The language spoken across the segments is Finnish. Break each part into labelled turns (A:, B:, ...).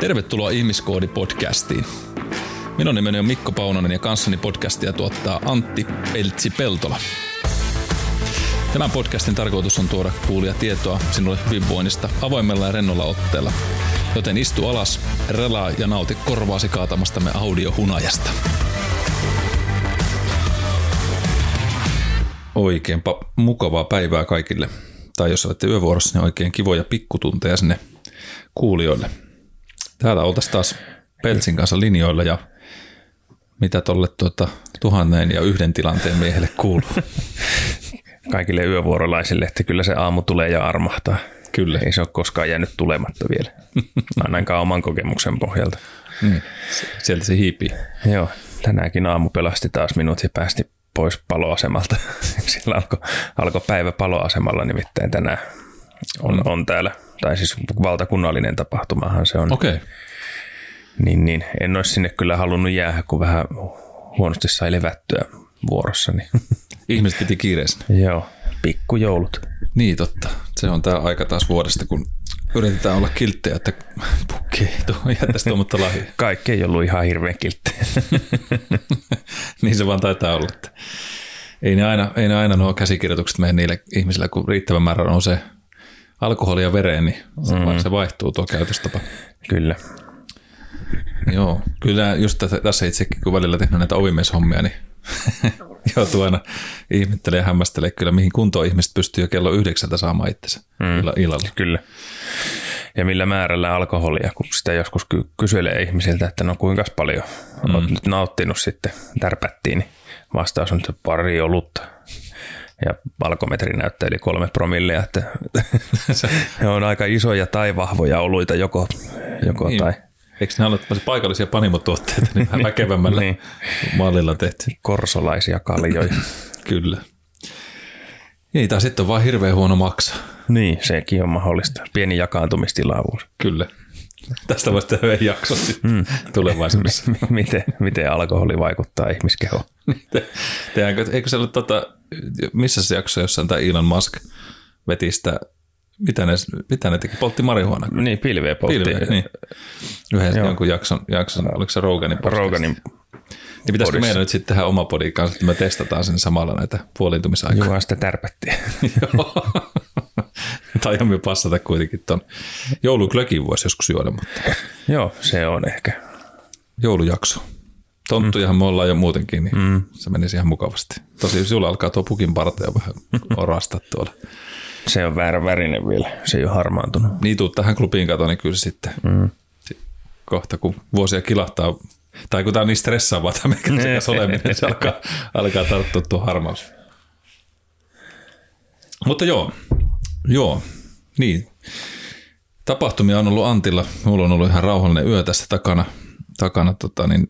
A: Tervetuloa Ihmiskoodi-podcastiin. Minun nimeni on Mikko Paunonen ja kanssani podcastia tuottaa Antti Peltsi-Peltola. Tämän podcastin tarkoitus on tuoda kuulia tietoa sinulle hyvinvoinnista avoimella ja rennolla otteella. Joten istu alas, relaa ja nauti korvaasi kaatamastamme audiohunajasta. Oikein pa- mukavaa päivää kaikille. Tai jos olette yövuorossa, niin oikein kivoja pikkutunteja sinne kuulijoille. Täällä oltaisiin taas Peltsin kanssa linjoilla ja mitä tolle tuota, tuhannen ja yhden tilanteen miehelle kuuluu.
B: Kaikille yövuorolaisille, että kyllä se aamu tulee ja armahtaa.
A: Kyllä.
B: Ei se ole koskaan jäänyt tulematta vielä, ainakaan oman kokemuksen pohjalta.
A: Niin. Sieltä se hiipii.
B: Joo, tänäänkin aamu pelasti taas minut ja päästi pois paloasemalta. Sillä alkoi alko päivä paloasemalla nimittäin tänään on, on täällä, tai siis valtakunnallinen tapahtumahan se on.
A: Okei. Okay.
B: Niin, niin, en olisi sinne kyllä halunnut jäädä, kun vähän huonosti sai levättyä vuorossa. Niin.
A: Ihmiset piti kiireisenä.
B: Joo, pikkujoulut.
A: Niin totta. Se on tämä aika taas vuodesta, kun yritetään olla kilttejä, että pukki jättäisi tuommoista lahjaa.
B: Kaikki ei ollut ihan hirveän kilttejä.
A: niin se vaan taitaa olla. Että ei ne aina, ei ne aina nuo käsikirjoitukset mene niille ihmisille, kun riittävän määrä on se alkoholia vereen, niin se, mm. se vaihtuu tuo käytöstapa.
B: Kyllä.
A: Joo, kyllä just tässä itsekin, kun välillä tehnyt näitä ovimieshommia, niin joutuu aina ihmettelee ja hämmästelee kyllä, mihin kuntoon ihmiset pystyy jo kello yhdeksältä saamaan itsensä mm. illalla.
B: Kyllä. Ja millä määrällä alkoholia, kun sitä joskus ky- kyselee ihmisiltä, että no kuinka paljon mm. olet nyt nauttinut sitten, tärpättiin, niin vastaus on, että pari olutta. Ja alkometri näyttää yli kolme promillia, että ne on aika isoja tai vahvoja oluita joko, joko niin. tai –
A: Eikö ne ole paikallisia panimotuotteita niin vähän väkevämmällä niin. mallilla tehty?
B: Korsolaisia kaljoja.
A: Kyllä. Niin, tai sitten on vaan hirveän huono maksaa.
B: Niin, sekin on mahdollista. Pieni jakaantumistilavuus.
A: Kyllä. Tästä voisi tehdä yhden jakson mm. tulevaisuudessa.
B: miten, miten alkoholi vaikuttaa ihmiskehoon?
A: Tehdäänkö, eikö se ole tota, missä se jakso jossain tämä Elon Musk veti sitä mitä ne, mitä ne teki? Poltti marihuana?
B: Niin, pilveä poltti. Pilveä,
A: niin. Yhden Joo. jonkun jakson, jakson, oliko se Roganin podcast?
B: Roganin
A: niin pitäisikö meidän nyt sitten tehdä oma podi kanssa, että me testataan sen samalla näitä puoliintumisaikaa?
B: Joo, sitä tärpättiin.
A: Joo. tai me passata kuitenkin tuon jouluklökin voisi joskus juoda, mutta...
B: Joo, se on ehkä.
A: Joulujakso. Tonttujahan mm. me ollaan jo muutenkin, niin mm. se menisi ihan mukavasti. Tosi sulla alkaa tuo pukin partea vähän orasta tuolla.
B: Se on väärä värinen vielä, se ei ole harmaantunut.
A: Niin tuu tähän klubiin kato, niin kyllä sitten mm. kohta kun vuosia kilahtaa, tai kun tämä on niin stressaavaa tämä meikäläisen oleminen, niin se alkaa, alkaa tarttua tuo harmaus. Mutta joo, joo, niin. Tapahtumia on ollut Antilla. Mulla on ollut ihan rauhallinen yö tässä takana, takana tota, niin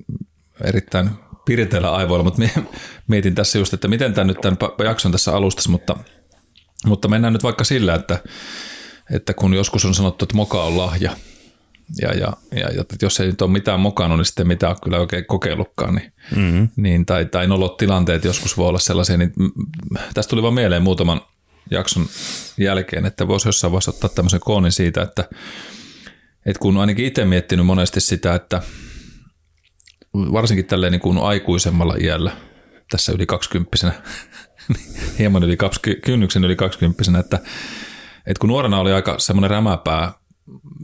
A: erittäin pirteillä aivoilla, mutta mietin tässä just, että miten tämä nyt tämän jakson tässä alustassa, mutta – mutta mennään nyt vaikka sillä, että, että kun joskus on sanottu, että moka on lahja, ja, ja, ja, ja jos ei nyt ole mitään mokannut, niin sitten mitään kyllä oikein kokeillutkaan, niin, mm-hmm. niin, tai, tai nolot tilanteet joskus voi olla sellaisia, niin tästä tuli vaan mieleen muutaman jakson jälkeen, että voisi jossain vaiheessa ottaa tämmöisen koonin siitä, että, että kun ainakin itse miettinyt monesti sitä, että varsinkin tälleen niin kuin aikuisemmalla iällä, tässä yli kaksikymppisenä, hieman yli 20, kynnyksen yli 20 että, että kun nuorena oli aika semmoinen rämäpää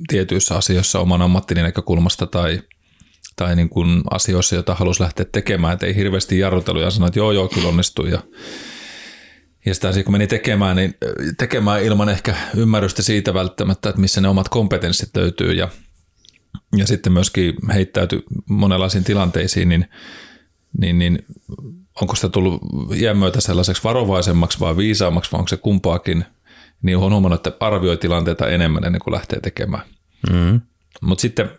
A: tietyissä asioissa oman ammattini näkökulmasta tai, tai niin kuin asioissa, joita halusi lähteä tekemään, että ei hirveästi jarrutellut ja sanoi, että joo joo, kyllä onnistuu ja ja sitä kun meni tekemään, niin tekemään ilman ehkä ymmärrystä siitä välttämättä, että missä ne omat kompetenssit löytyy ja, ja sitten myöskin heittäytyi monenlaisiin tilanteisiin, niin, niin, niin onko sitä tullut iän myötä sellaiseksi varovaisemmaksi vai viisaammaksi vai onko se kumpaakin, niin on huomannut, että arvioi tilanteita enemmän ennen kuin lähtee tekemään. Mm. Mutta sitten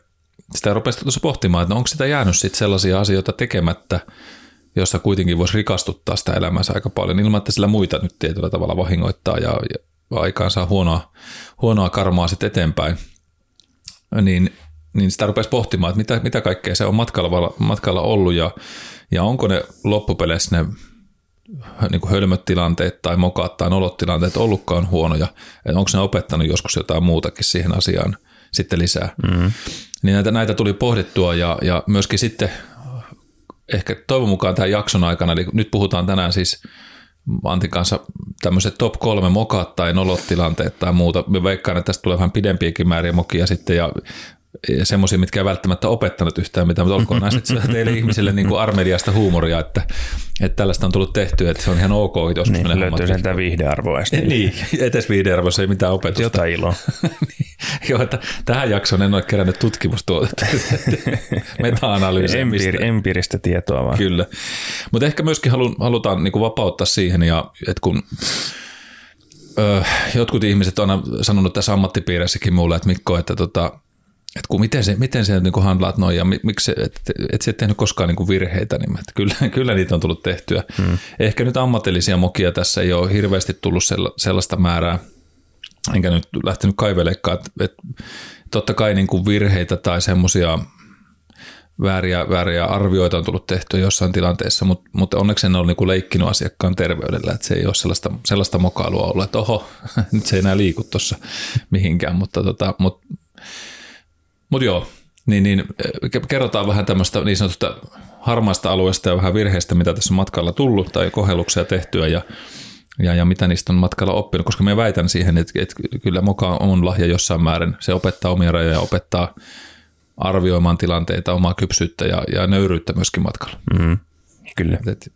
A: sitä rupesi tuossa pohtimaan, että no onko sitä jäänyt sitten sellaisia asioita tekemättä, jossa kuitenkin voisi rikastuttaa sitä elämänsä aika paljon ilman, että sillä muita nyt tietyllä tavalla vahingoittaa ja, ja aikaan saa huonoa, huonoa karmaa sitten eteenpäin. Niin, niin sitä rupesi pohtimaan, että mitä, mitä kaikkea se on matkalla, matkalla ollut ja ja onko ne loppupeleissä ne niin kuin hölmöt tilanteet tai mokaat tai nolot tilanteet ollutkaan huonoja, että onko ne opettanut joskus jotain muutakin siihen asiaan sitten lisää. Mm-hmm. Niin näitä, näitä tuli pohdittua ja, ja myöskin sitten ehkä toivon mukaan tämän jakson aikana, eli nyt puhutaan tänään siis Antin kanssa tämmöiset top kolme mokat tai nolottilanteet tai muuta. Me veikkaan, että tästä tulee vähän pidempiäkin määriä mokia sitten ja semmoisia, mitkä ei välttämättä opettanut yhtään mitään, mutta olkoon näistä sitten teille ihmisille niin kuin armediasta huumoria, että, että tällaista on tullut tehtyä, että se on ihan ok, jos
B: niin, menee löytyy sentään viihdearvoa.
A: niin, etes viihdearvoissa ei mitään opetusta.
B: Jotain iloa.
A: niin, joo, että tähän jaksoon en ole kerännyt tutkimustuotetta, meta-analyysiä.
B: Empiir, empiiristä tietoa vaan.
A: Kyllä, mutta ehkä myöskin halu, halutaan niin kuin vapauttaa siihen, ja, että kun ö, jotkut ihmiset on sanonut tässä ammattipiirissäkin mulle, että Mikko, että tota, että kun miten se, miten se niin handlaat noin ja miksi et, et sä tehnyt koskaan niin virheitä, niin että kyllä, kyllä niitä on tullut tehtyä. Hmm. Ehkä nyt ammatillisia mokia tässä ei ole hirveästi tullut sellaista määrää, enkä nyt lähtenyt kaivelemaan, että, että totta kai niin kuin virheitä tai semmoisia vääriä, vääriä arvioita on tullut tehtyä jossain tilanteessa, mutta, mutta onneksi en ole niin kuin leikkinut asiakkaan terveydellä, että se ei ole sellaista, sellaista mokailua ollut, että oho, nyt se ei enää liiku tuossa mihinkään, mutta, tota, mutta mutta joo, niin, niin kerrotaan vähän tämmöistä niin sanotusta harmaasta alueesta ja vähän virheistä, mitä tässä matkalla tullut tai kohelluksia tehtyä ja, ja, ja mitä niistä on matkalla oppinut, koska me väitän siihen, että, että kyllä moka on lahja jossain määrin. Se opettaa omia rajoja, opettaa arvioimaan tilanteita, omaa kypsyyttä ja, ja nöyryyttä myöskin matkalla.
B: Mm, kyllä.
A: Et, et,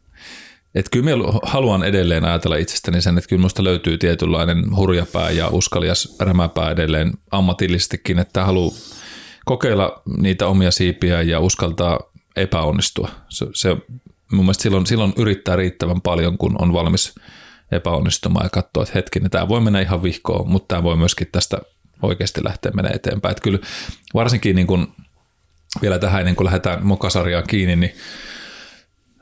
A: et kyllä minä haluan edelleen ajatella itsestäni sen, että kyllä minusta löytyy tietynlainen hurjapää ja uskalias rämäpää edelleen ammatillistikin, että haluaa kokeilla niitä omia siipiä ja uskaltaa epäonnistua. Se, se mun mielestä silloin, silloin yrittää riittävän paljon, kun on valmis epäonnistumaan ja katsoa, että hetkinen, tämä voi mennä ihan vihkoon, mutta tämä voi myöskin tästä oikeasti lähteä menemään eteenpäin. Että kyllä varsinkin niin kun, vielä tähän ennen kuin lähdetään mokasarjaan kiinni, niin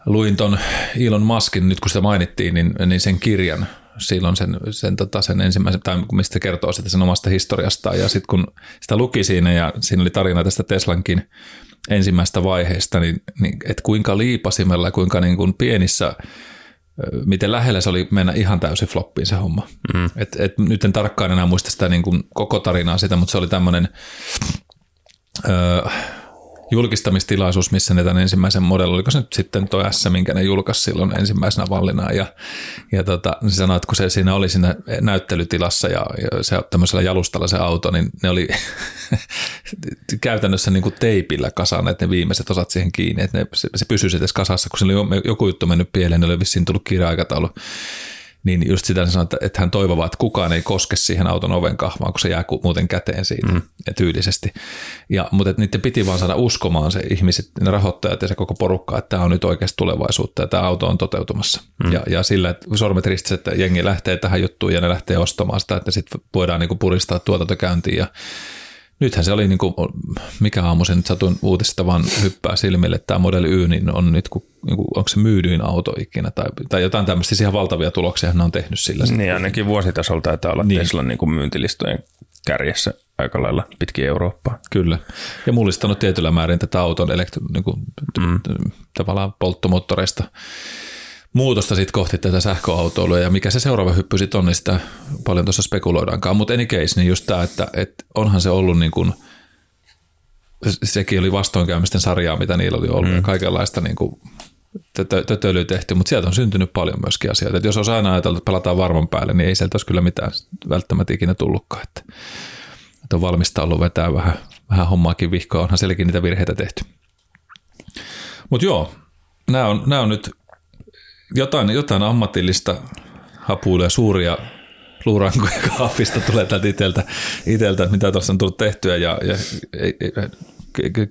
A: luin ton Elon Muskin, nyt kun sitä mainittiin, niin, niin sen kirjan – silloin sen, sen, tota, sen ensimmäisen, tai mistä kertoo sitä sen omasta historiastaan. Ja sitten kun sitä luki siinä ja siinä oli tarina tästä Teslankin ensimmäistä vaiheesta, niin, niin että kuinka liipasimella ja kuinka niin kuin pienissä, miten lähellä se oli mennä ihan täysin floppiin se homma. Mm. Et, et nyt en tarkkaan enää muista sitä niin kuin koko tarinaa sitä, mutta se oli tämmöinen... Öö, julkistamistilaisuus, missä ne tämän ensimmäisen modellin, oliko se nyt sitten tuo S, minkä ne julkaisi silloin ensimmäisenä vallinaan. Ja, ja tota, se sanoi, että kun se siinä oli siinä näyttelytilassa ja, ja se tämmöisellä jalustalla se auto, niin ne oli käytännössä niin kuin teipillä kasanneet ne viimeiset osat siihen kiinni, että ne, se, se pysyisi edes kasassa, kun se oli joku juttu mennyt pieleen, ne oli vissiin tullut kirja-aikataulu niin just sitä sanoi, että, että hän toivoo, että kukaan ei koske siihen auton oven kahvaan, kun se jää muuten käteen siitä mm. ja tyylisesti. Ja, mutta että niiden piti vaan saada uskomaan se ihmiset, ne rahoittajat ja se koko porukka, että tämä on nyt oikeasti tulevaisuutta ja tämä auto on toteutumassa. Mm. Ja, ja sillä, että sormet ristissä, että jengi lähtee tähän juttuun ja ne lähtee ostamaan sitä, että sitten voidaan niinku puristaa tuotantokäyntiin ja nythän se oli, niin kuin, mikä aamu se nyt satuin uutisista vaan hyppää silmille, että tämä Model Y niin on nyt, kun, niin kuin, onko se myydyin auto ikinä tai, tai jotain tämmöistä, siis ihan valtavia tuloksia ne on tehnyt sillä.
B: Niin, ainakin vuositasolla taitaa olla niin. Teslan niin kuin myyntilistojen kärjessä aika lailla pitkin Eurooppaa.
A: Kyllä. Ja mullistanut tietyllä määrin tätä auton elektro, niin kuin, mm. tavallaan polttomoottoreista muutosta sitten kohti tätä sähköautoilua ja mikä se seuraava hyppy sitten on, niin sitä paljon tuossa spekuloidaankaan. Mutta any case, niin just tämä, että, että onhan se ollut niin kuin, sekin oli vastoinkäymisten sarjaa, mitä niillä oli ollut mm. ja kaikenlaista niin kuin tötöilyä tehty, mutta sieltä on syntynyt paljon myöskin asioita. Et jos olisi aina ajateltu, että pelataan varman päälle, niin ei sieltä olisi kyllä mitään välttämättä ikinä tullutkaan. Että, että on valmista ollut vetää vähän, vähän hommaakin vihkoa, onhan sielläkin niitä virheitä tehty. Mutta joo, nämä on, nämä on nyt jotain, jotain ammatillista hapuiluja, suuria luurankoja kaapista tulee täältä iteltä, iteltä mitä tuossa on tullut tehtyä ja, ja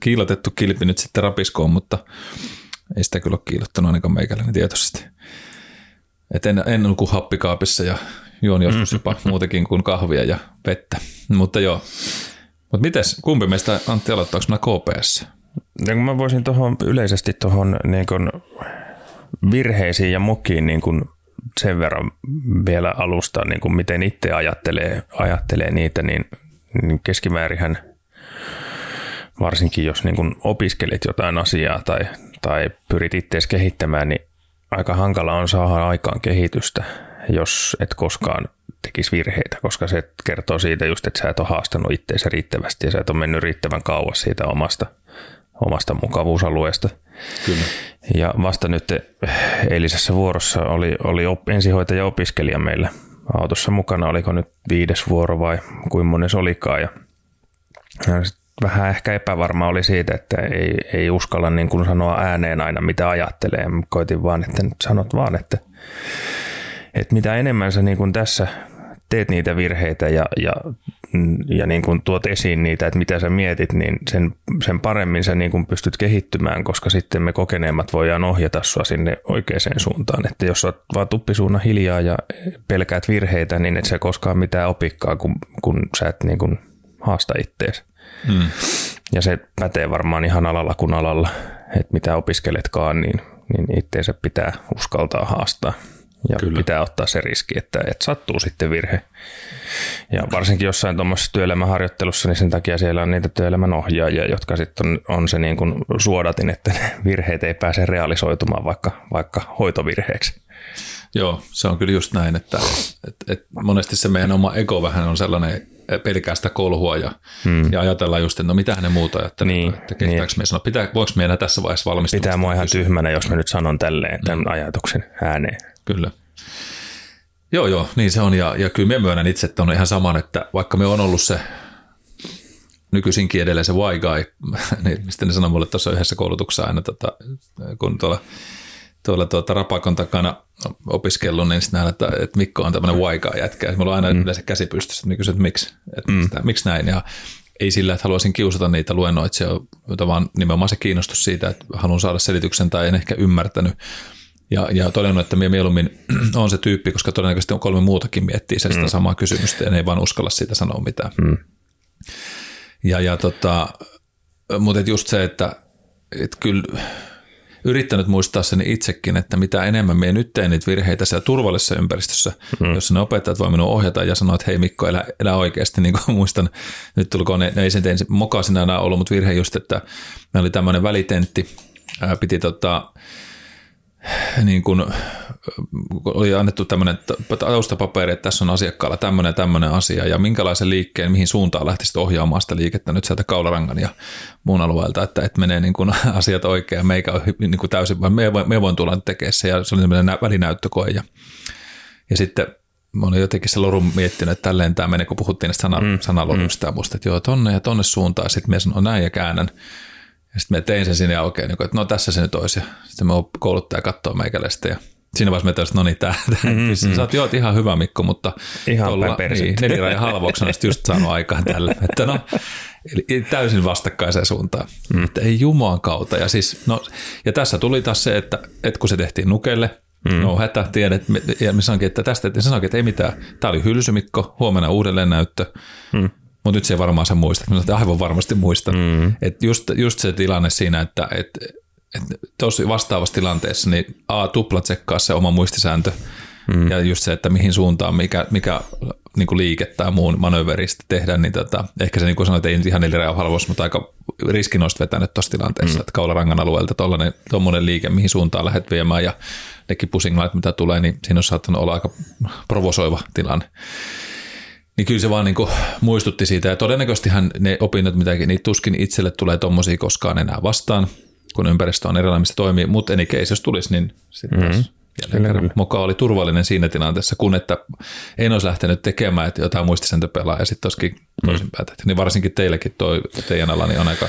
A: kiilotettu kilpi nyt sitten rapiskoon, mutta ei sitä kyllä ole kiilottanut ainakaan meikäläinen tietoisesti. Et en, en nuku happikaapissa ja juon joskus jopa muutenkin kuin kahvia ja vettä. Mutta joo. Mutta mites, kumpi meistä Antti aloittaako mä KPS?
B: No, mä voisin tuohon yleisesti tuohon niin virheisiin ja mukiin niin kuin sen verran vielä alusta, niin kuin miten itse ajattelee, ajattelee niitä, niin, niin keskimäärinhän varsinkin jos niin kuin opiskelet jotain asiaa tai, tai pyrit itseäsi kehittämään, niin aika hankala on saada aikaan kehitystä. jos et koskaan tekisi virheitä, koska se kertoo siitä just, että sä et ole haastanut itseäsi riittävästi ja sä et ole mennyt riittävän kauas siitä omasta, omasta mukavuusalueesta.
A: Kyllä.
B: Ja vasta nyt eilisessä vuorossa oli, oli op, ensihoitaja opiskelija meillä autossa mukana, oliko nyt viides vuoro vai kuin monen se olikaan. Ja, ja vähän ehkä epävarma oli siitä, että ei, ei uskalla niin kuin sanoa ääneen aina mitä ajattelee. Koitin vaan, että nyt sanot vaan, että, että mitä enemmän sä niin kuin tässä teet niitä virheitä ja, ja, ja niin kuin tuot esiin niitä, että mitä sä mietit, niin sen, sen paremmin sä niin kuin pystyt kehittymään, koska sitten me kokeneemmat voidaan ohjata sua sinne oikeaan suuntaan. Että jos sä vaan tuppisuuna hiljaa ja pelkäät virheitä, niin et sä koskaan mitään opikkaa, kun, kun sä et niin kuin haasta ittees. Hmm. Ja se pätee varmaan ihan alalla kuin alalla, että mitä opiskeletkaan, niin, niin itteensä pitää uskaltaa haastaa. Ja Kyllä. pitää ottaa se riski, että, että sattuu sitten virhe. Ja varsinkin jossain tuommoisessa työelämäharjoittelussa, niin sen takia siellä on niitä työelämän ohjaajia, jotka sitten on, on se niin kuin suodatin, että ne virheet ei pääse realisoitumaan vaikka, vaikka hoitovirheeksi.
A: Joo, se on kyllä just näin, että, että, että monesti se meidän oma ego vähän on sellainen pelkää sitä kolhua ja, hmm. ja ajatellaan just, että no mitä hänen muuta ajattelee, niin, että kehtääkö niin. me sanoa, pitää, voiko me enää tässä vaiheessa valmistua?
B: Pitää mua ihan tyhmänä, jos mä nyt sanon tälleen tämän hmm. ajatuksen ääneen.
A: Kyllä. Joo, joo, niin se on. Ja, ja kyllä me myönnän itse, että on ihan saman, että vaikka me on ollut se nykyisinkin edelleen se why guy, niin mistä ne sanoi mulle tuossa yhdessä koulutuksessa aina, tota, kun tuolla, tuolla tuota, rapakon takana opiskellut, niin sitten että, että Mikko on tämmöinen why guy jätkä. Mulla on aina mm. yleensä käsi pystyssä, niin kysyn, että miksi, että mm. sitä, miksi näin. Ja ei sillä, että haluaisin kiusata niitä luennoitsijoita, vaan nimenomaan se kiinnostus siitä, että haluan saada selityksen tai en ehkä ymmärtänyt ja, ja todennut, että minä mieluummin on se tyyppi, koska todennäköisesti on kolme muutakin miettii sitä mm. samaa kysymystä ja ne ei vaan uskalla siitä sanoa mitään. Mm. Ja, ja tota, mutta just se, että, että kyllä yrittänyt muistaa sen itsekin, että mitä enemmän me nyt teen niitä virheitä siellä turvallisessa ympäristössä, mm. jossa ne opettajat voi minua ohjata ja sanoa, että hei Mikko, elä, elä oikeasti, niin kuin muistan, nyt tulkoon, ne, ne ei sen tein mokaisena enää ollut, mutta virhe just, että meillä oli tämmöinen välitentti, ää, piti tota, niin kuin, oli annettu tämmöinen taustapaperi, että tässä on asiakkaalla tämmöinen tämmöinen asia ja minkälaisen liikkeen, mihin suuntaan lähtisit ohjaamaan sitä liikettä nyt sieltä kaularangan ja muun alueelta, että, että menee niin kuin asiat oikein meikä on niin kuin täysin, vaan me, me voin tulla tekemään se ja se oli tämmöinen välinäyttökoe ja, ja sitten mä olin jotenkin se lorun miettinyt, että tälleen tämä menee, kun puhuttiin näistä sana, mm. sanalorusta mm. ja musta, että joo, tonne ja tonne suuntaan. Sitten mä sanoin näin ja käännän. Ja sitten mä tein sen sinne ja okei, niin että no tässä se nyt olisi. Ja sitten mä kouluttaja katsoo meikäläistä ja siinä vaiheessa mä tästä, no niin, tää mm-hmm. sä oot joo, ihan hyvä Mikko, mutta
B: ihan tuolla, niin,
A: nelirajan halvauksena just saanut aikaan tälle. Että no, eli täysin vastakkaiseen suuntaan. Mm. Että ei Jumaan kautta. Ja, siis, no, ja tässä tuli taas se, että, että kun se tehtiin nukelle, Mm. No hätä, tiedät. Ja me sanoinkin, että tästä, että sanoinkin, että ei mitään. Tämä oli hylsymikko, huomenna uudelleen näyttö. Mm. Mutta nyt se varmaan sä muistat. Mä sanoin, aivan varmasti muistan. Mm. Et just, just se tilanne siinä, että et, et tosi vastaavassa tilanteessa, niin A, tupla tsekkaa se oma muistisääntö. Mm. Ja just se, että mihin suuntaan, mikä, mikä niin kuin liike tai muun manöveristä tehdään, niin tota, ehkä se niin kuin sanoit, ei nyt ihan halvos, mutta aika riskinoista vetänyt tuossa tilanteessa, mm. että kaularangan alueelta tuommoinen liike, mihin suuntaan lähdet viemään ja ne kipusignaalit, mitä tulee, niin siinä on saattanut olla aika provosoiva tilanne. Niin kyllä se vaan niin muistutti siitä, ja todennäköisestihän ne opinnot, mitä niin tuskin itselle tulee tommosia koskaan enää vastaan, kun ympäristö on erilainen, mistä toimii, mutta any case, jos tulisi, niin sitten mm-hmm. jälleen Moka oli turvallinen siinä tilanteessa, kun että en olisi lähtenyt tekemään että jotain muistisentöpelaa ja sitten olisikin mm. toisinpäin. Niin varsinkin teillekin toi, teidän alani on aika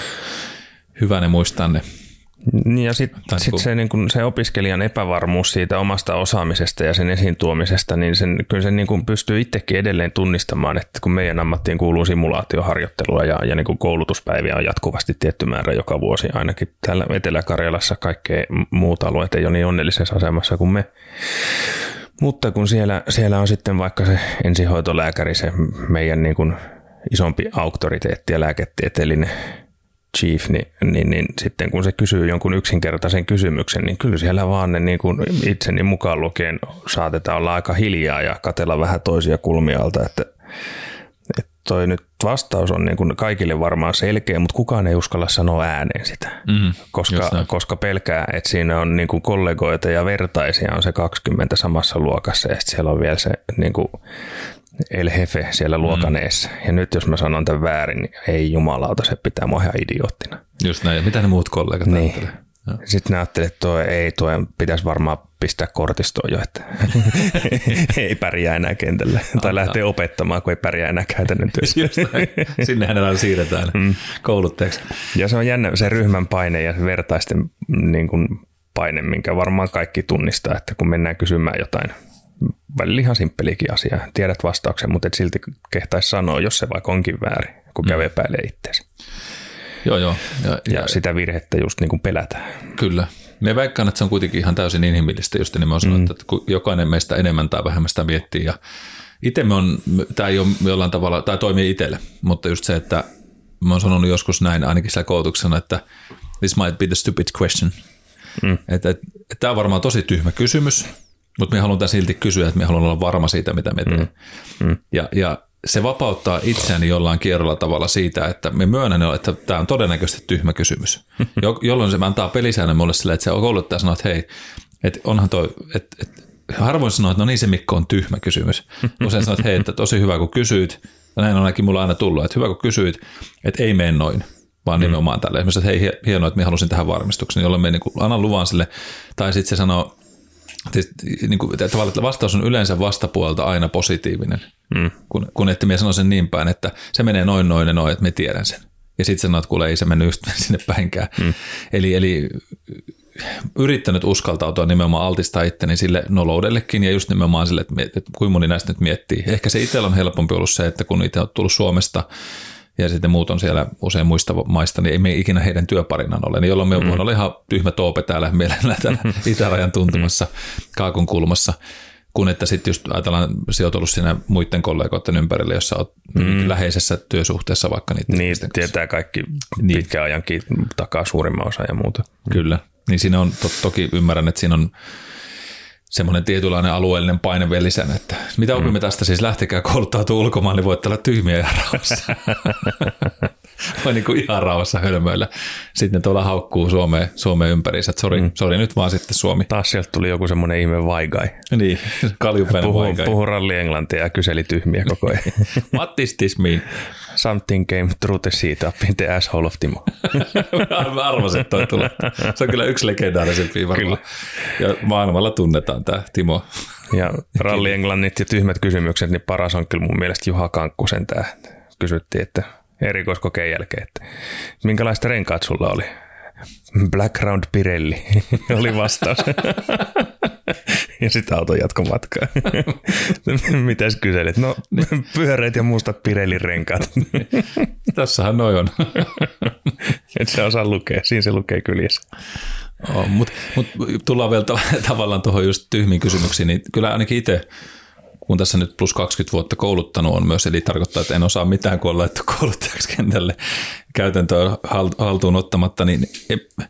A: hyvä ne muistaa ne
B: niin ja sitten sit niinku- se, niin kun, se opiskelijan epävarmuus siitä omasta osaamisesta ja sen esiin tuomisesta, niin sen, kyllä se niin kun pystyy itsekin edelleen tunnistamaan, että kun meidän ammattiin kuuluu simulaatioharjoittelua ja, ja niin kun koulutuspäiviä on jatkuvasti tietty määrä joka vuosi, ainakin täällä Etelä-Karjalassa kaikkea muut alueet ei ole niin onnellisessa asemassa kuin me. Mutta kun siellä, siellä on sitten vaikka se ensihoitolääkäri, se meidän niin kun isompi auktoriteetti ja lääketieteellinen chief, niin, niin, niin sitten kun se kysyy jonkun yksinkertaisen kysymyksen, niin kyllä siellä vaan ne niin kuin itseni mukaan lukien saatetaan olla aika hiljaa ja katella vähän toisia kulmia alta, että, että toi nyt vastaus on niin kuin kaikille varmaan selkeä, mutta kukaan ei uskalla sanoa ääneen sitä,
A: Mm,
B: koska, koska pelkää, että siinä on niin kuin kollegoita ja vertaisia on se 20 samassa luokassa ja sitten siellä on vielä se niin kuin El Hefe siellä luokaneessa. Mm. Ja nyt jos mä sanon tämän väärin, niin ei jumalauta, se pitää mua ihan idioottina.
A: Just näin. Ja mitä ne muut kollegat
B: Niin.
A: ajattelee? Joo.
B: Sitten ne ajattelee, että toi ei, tuo pitäisi varmaan pistää kortistoon jo, että ei pärjää enää kentällä. Tai lähtee opettamaan, kun ei pärjää enää käytännön työssä.
A: Sinne hänellä siirretään mm. kouluttajaksi.
B: Ja se on jännä se ryhmän paine ja se vertaisten niin kuin, paine, minkä varmaan kaikki tunnistaa, että kun mennään kysymään jotain välillä ihan simppeliäkin asiaa, tiedät vastauksen, mutta et silti kehtaisi sanoa, jos se vaikka onkin väärin, kun käy epäilee itseäsi.
A: Joo, joo. Ja,
B: Ja,
A: ja,
B: sitä virhettä just niin kuin pelätään.
A: Kyllä. Me väikkään, että se on kuitenkin ihan täysin inhimillistä, just nimenomaan mm. että jokainen meistä enemmän tai vähemmän sitä miettii. Ja itse me on, tämä ei ole jollain tavalla, tämä toimii itselle, mutta just se, että mä oon sanonut joskus näin ainakin siellä koulutuksena, että this might be the stupid question. Mm. Että, että, että tämä on varmaan tosi tyhmä kysymys, mutta me halutaan silti kysyä, että me haluan olla varma siitä, mitä me teemme. Mm. Mm. Ja, ja se vapauttaa itseäni jollain kierrolla tavalla siitä, että me myönnän, että tämä on todennäköisesti tyhmä kysymys. Jo, jolloin se antaa pelisäännön mulle sille, että se kouluttaja sanoo, että hei, että onhan toi, että, että harvoin sanoo, että no niin se Mikko on tyhmä kysymys. Usein sanoo, että hei, että tosi hyvä kun kysyit, ja näin on ainakin mulla aina tullut, että hyvä kun kysyit, että ei mene noin, vaan nimenomaan tälle. Esimerkiksi, että hei, hienoa, että minä halusin tähän varmistuksen, jolloin me niin annan luvan sille, tai sitten se sanoo, Siis, niin kuin, tavallaan, että vastaus on yleensä vastapuolta aina positiivinen, mm. kun, kun ette minä sano sen niin päin, että se menee noin noin ja noin, että me tiedän sen. Ja sitten sanoo, että kuule ei se mennyt just sinne päinkään. Mm. Eli, eli yrittänyt uskaltautua nimenomaan altistaa itteni sille noloudellekin ja just nimenomaan sille, että, että kuinka moni näistä nyt miettii. Ehkä se itsellä on helpompi ollut se, että kun itse on tullut Suomesta ja sitten muut on siellä usein muista maista, niin ei me ikinä heidän työparinaan ole. Niin jolloin me mm. voin olla ihan tyhmä toope täällä mielellään täällä itärajan tuntumassa kaakun kulmassa. Kun että sitten just ajatellaan, oot ollut siinä muiden kollegoiden ympärillä, jossa olet mm. läheisessä työsuhteessa vaikka niitä.
B: Niin, tietää kaikki niin. pitkän ajankin takaa suurimman osa ja muuta.
A: Kyllä. Niin siinä on, to, toki ymmärrän, että siinä on semmoinen tietynlainen alueellinen paine vielä lisänä, että mitä opimme tästä siis, lähtekää kouluttautua ulkomaan, niin voitte olla tyhmiä ja rauhassa. Vai niin kuin ihan rauhassa hölmöillä. Sitten tuolla haukkuu Suomeen, Suomeen ympäriinsä, että sori, mm. sori nyt vaan sitten Suomi.
B: Taas sieltä tuli joku semmoinen ihme vaigai.
A: Niin, kaljupäinen
B: puhu,
A: vaikai.
B: puhu ralli englantia ja kyseli tyhmiä koko ajan.
A: What is this mean?
B: Something came through the seat up in the asshole of Timo.
A: Mä arvasin, että toi tulee. Se on kyllä yksi legendaarisempi varmaan. Ja maailmalla tunnetaan tämä Timo.
B: Ja ralli englannit ja tyhmät kysymykset, niin paras on kyllä mun mielestä Juha Kankkusen tämä. Kysyttiin, että erikoiskokeen jälkeen, että minkälaiset renkaat sulla oli? Blackground Pirelli oli vastaus. ja sitten auto jatko matkaa. Mitäs kyselit? No pyöreät ja mustat Pirellin renkaat.
A: Tässähän noin on.
B: Et se osaa lukea, siinä se lukee kyljessä.
A: Oh, Mutta mut tullaan vielä ta- tavallaan tuohon just tyhmiin kysymyksiin, niin kyllä ainakin itse, kun tässä nyt plus 20 vuotta kouluttanut on myös, eli tarkoittaa, että en osaa mitään, kun on laittu kouluttajaksi kentälle käytäntöä hal- haltuun ottamatta, niin e-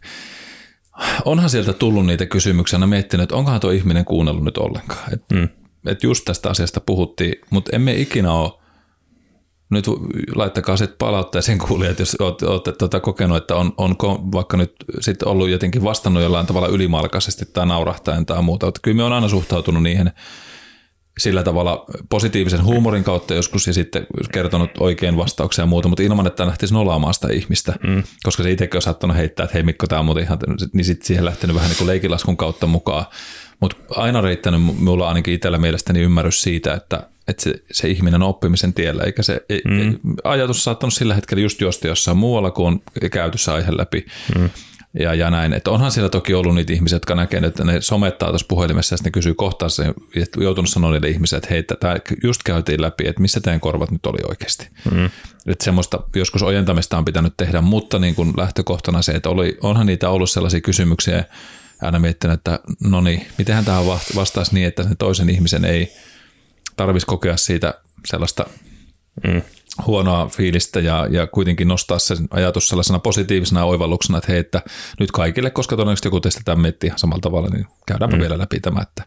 A: onhan sieltä tullut niitä kysymyksiä, on miettinyt, että onkohan tuo ihminen kuunnellut nyt ollenkaan. Että mm. et just tästä asiasta puhuttiin, mutta emme ikinä ole nyt laittakaa sitten palautteeseen kuulijat, jos olette, tuota kokenut, että on, onko vaikka nyt sitten ollut jotenkin vastannut jollain tavalla ylimalkaisesti tai naurahtaen tai muuta. Mutta kyllä me on aina suhtautunut niihin sillä tavalla positiivisen huumorin kautta joskus ja sitten kertonut oikein vastauksia ja muuta, mutta ilman, että lähtisi nolaamaan sitä ihmistä, mm. koska se itsekin on saattanut heittää, että hei Mikko, tämä on muuten ihan, niin sitten siihen lähtenyt vähän niin kuin leikilaskun kautta mukaan. Mutta aina riittänyt mulla ainakin itsellä mielestäni ymmärrys siitä, että, että se, se ihminen on oppimisen tiellä, eikä se mm. ajatus saattanut sillä hetkellä just juosta jossain muualla, kun on käyty se aihe läpi. Mm. Ja, ja näin, että onhan siellä toki ollut niitä ihmisiä, jotka näkee, että ne somettaa tuossa puhelimessa ja sitten ne kysyy kohtaansa ja joutunut sanoa niille ihmisille, että hei, tämä just käytiin läpi, että missä teidän korvat nyt oli oikeasti. Mm. Että semmoista joskus ojentamista on pitänyt tehdä, mutta niin kuin lähtökohtana se, että oli, onhan niitä ollut sellaisia kysymyksiä, aina miettinyt, että no niin, mitenhän tähän vastaisi niin, että sen toisen ihmisen ei tarvitsisi kokea siitä sellaista mm. Huonoa fiilistä ja, ja kuitenkin nostaa sen ajatus sellaisena positiivisena oivalluksena, että hei, että nyt kaikille, koska todennäköisesti joku teistä tämän miettii samalla tavalla, niin käydäänpä mm. vielä läpi tämä, että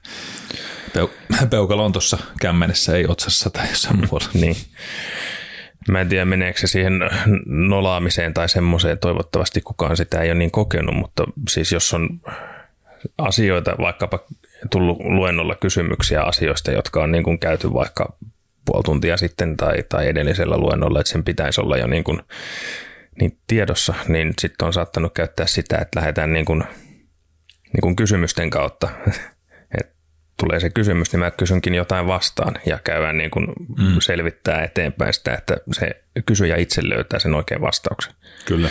A: peu, peukalo on tuossa kämmenessä, ei otsassa tai jossain muualla.
B: niin. Mä en tiedä, meneekö se siihen nolaamiseen tai semmoiseen. Toivottavasti kukaan sitä ei ole niin kokenut, mutta siis jos on asioita, vaikkapa tullut luennolla kysymyksiä asioista, jotka on niin kuin käyty vaikka puoli tuntia sitten tai, tai edellisellä luennolla, että sen pitäisi olla jo niin kuin, niin tiedossa, niin sitten on saattanut käyttää sitä, että lähdetään niin kuin, niin kuin kysymysten kautta. Et tulee se kysymys, niin mä kysynkin jotain vastaan ja käydään niin kuin mm. selvittää eteenpäin sitä, että se kysyjä itse löytää sen oikean vastauksen.
A: Kyllä.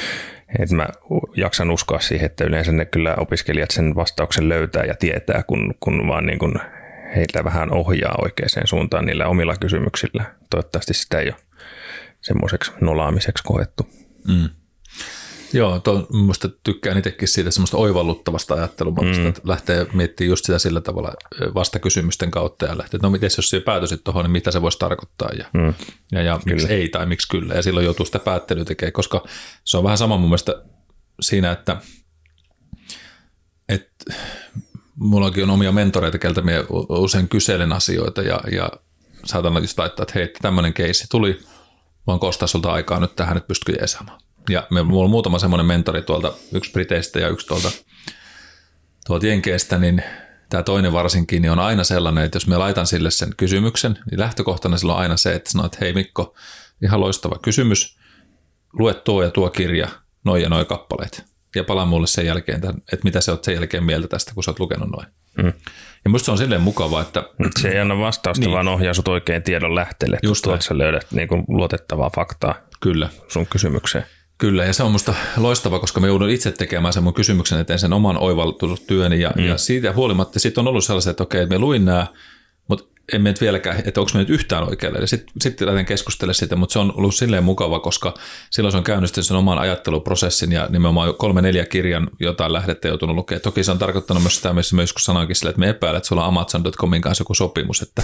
B: Et mä jaksan uskoa siihen, että yleensä ne kyllä opiskelijat sen vastauksen löytää ja tietää, kun, kun vaan niin kuin heiltä vähän ohjaa oikeaan suuntaan niillä omilla kysymyksillä. Toivottavasti sitä ei ole semmoiseksi nolaamiseksi koettu. Mm.
A: Joo, to, minusta tykkään itsekin siitä semmoista oivalluttavasta ajattelumallista, mm. että lähtee miettimään just sitä sillä tavalla vastakysymysten kautta ja lähtee, että no miten jos se päätösit tuohon, niin mitä se voisi tarkoittaa ja, mm. ja, ja miksi ei tai miksi kyllä. Ja silloin joutuu sitä päättelyä tekemään, koska se on vähän sama mun mielestä siinä, että, että mullakin on omia mentoreita, keltä minä usein kyselen asioita ja, ja saatan just laittaa, että hei, tämmöinen keissi tuli, voin kostaa sulta aikaa nyt tähän, että pystytkö jeesaamaan. Ja me, mulla on muutama semmoinen mentori tuolta, yksi Briteistä ja yksi tuolta, tuolta Jenkeestä, niin tämä toinen varsinkin niin on aina sellainen, että jos me laitan sille sen kysymyksen, niin lähtökohtana sillä on aina se, että sanoo, että hei Mikko, ihan loistava kysymys, lue tuo ja tuo kirja, noin ja noin kappaleet ja palaa mulle sen jälkeen, että mitä sä oot sen jälkeen mieltä tästä, kun sä oot lukenut noin. Mm. Ja musta se on silleen mukavaa, että...
B: Se ei anna vastausta, niin. vaan ohjaa sut oikein tiedon lähteelle, että Just sä löydät niin kuin luotettavaa faktaa
A: Kyllä.
B: sun kysymykseen.
A: Kyllä, ja se on musta loistava, koska me joudun itse tekemään sen mun kysymyksen eteen sen oman oivaltustyöni, ja, mm. ja siitä huolimatta sitten on ollut sellaiset, että okei, me luin nämä, emme nyt vieläkään, että onko me nyt yhtään oikealle. Sitten sit lähden keskustelemaan siitä, mutta se on ollut silleen mukava, koska silloin se on käynnistynyt sen oman ajatteluprosessin ja nimenomaan kolme neljä kirjan jotain lähdettä joutunut lukemaan. Toki se on tarkoittanut myös sitä, missä joskus sanoinkin sille, että me epäilet, että sulla on Amazon.comin kanssa joku sopimus, että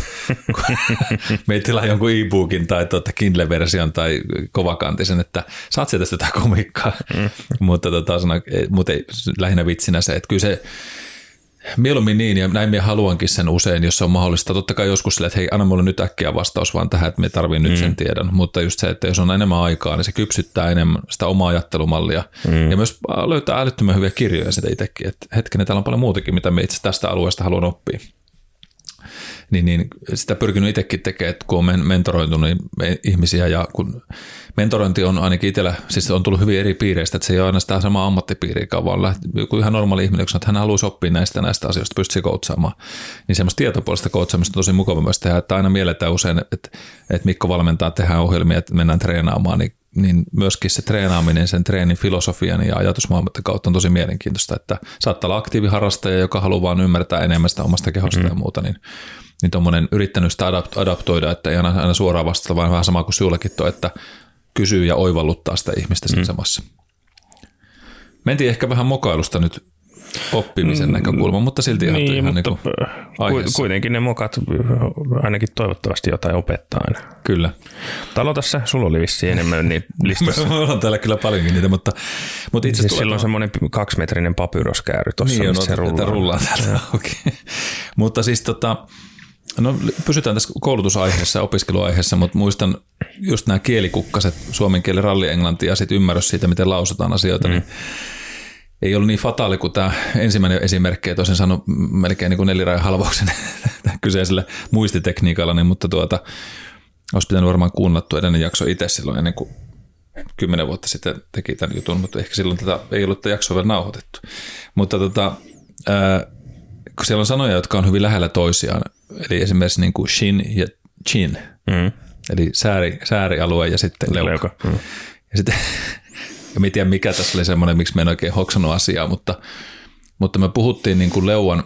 A: me ei tilaa jonkun e-bookin tai tuota Kindle-version tai kovakantisen, että saat sieltä sitä komikkaa. Mm. mutta, tota, sana, mutta ei, lähinnä vitsinä se, että kyllä se Mieluummin niin, ja näin minä haluankin sen usein, jos se on mahdollista. Totta kai joskus sille, että hei, anna mulle nyt äkkiä vastaus vaan tähän, että me tarvii nyt mm. sen tiedon. Mutta just se, että jos on enemmän aikaa, niin se kypsyttää enemmän sitä omaa ajattelumallia. Mm. Ja myös löytää älyttömän hyviä kirjoja sitä itsekin. Että hetkinen, täällä on paljon muutakin, mitä me itse tästä alueesta haluan oppia niin, niin sitä pyrkinyt itsekin tekemään, kun on mentoroitunut niin ihmisiä ja kun mentorointi on ainakin itsellä, siis on tullut hyvin eri piireistä, että se ei ole aina sitä samaa ammattipiiriä, vaan lähti, joku ihan normaali ihminen, että hän haluaisi oppia näistä näistä asioista, pystyisi koutsaamaan, niin semmoista tietopuolista koutsaamista on tosi mukava myös tehdä, että aina mielletään usein, että, että Mikko valmentaa, tehdään ohjelmia, että mennään treenaamaan, niin niin myöskin se treenaaminen sen treenin filosofian ja ajatusmaailman kautta on tosi mielenkiintoista, että saattaa olla aktiiviharrastaja, joka haluaa vaan ymmärtää enemmän sitä omasta kehosta mm. ja muuta, niin niin tuommoinen yrittänyt sitä adaptoida, että ei aina, aina suoraan vastata, vaan vähän sama kuin sinullekin tuo, että kysyy ja oivalluttaa sitä ihmistä siinä mm. samassa. Mentiin ehkä vähän mokailusta nyt oppimisen mm, näkökulma, mutta silti ihan, niin, ihan mutta
B: niin kuitenkin ne mokat ainakin toivottavasti jotain opettaa aina.
A: Kyllä.
B: Talo tässä, sulla oli vissiin enemmän niin listassa.
A: Mulla on täällä kyllä paljonkin niitä, mutta, mutta itse
B: siis silloin on semmoinen kaksimetrinen papyroskäyry tuossa, niin,
A: mistä se rullaa. rullaa täältä. okay. mutta siis tota, No pysytään tässä koulutusaiheessa ja opiskeluaiheessa, mutta muistan just nämä kielikukkaset, suomen kieli, ralli, englanti ja sitten ymmärrys siitä, miten lausutaan asioita, mm. niin ei ollut niin fataali kuin tämä ensimmäinen esimerkki, että olisin saanut melkein niin nelirajan halvauksen kyseisellä muistitekniikalla, niin, mutta tuota, olisi pitänyt varmaan kuunnella edellinen jakso itse silloin ennen kuin kymmenen vuotta sitten teki tämän jutun, mutta ehkä silloin tätä ei ollut tätä jaksoa vielä nauhoitettu. Mutta tota, ää, kun siellä on sanoja, jotka on hyvin lähellä toisiaan, eli esimerkiksi niin kuin shin ja chin, mm. eli sääri, säärialue ja sitten leuka. leuka. Mm. Ja sitten, ja tiedä mikä tässä oli semmoinen, miksi me en oikein hoksannut asiaa, mutta, mutta me puhuttiin niin kuin leuan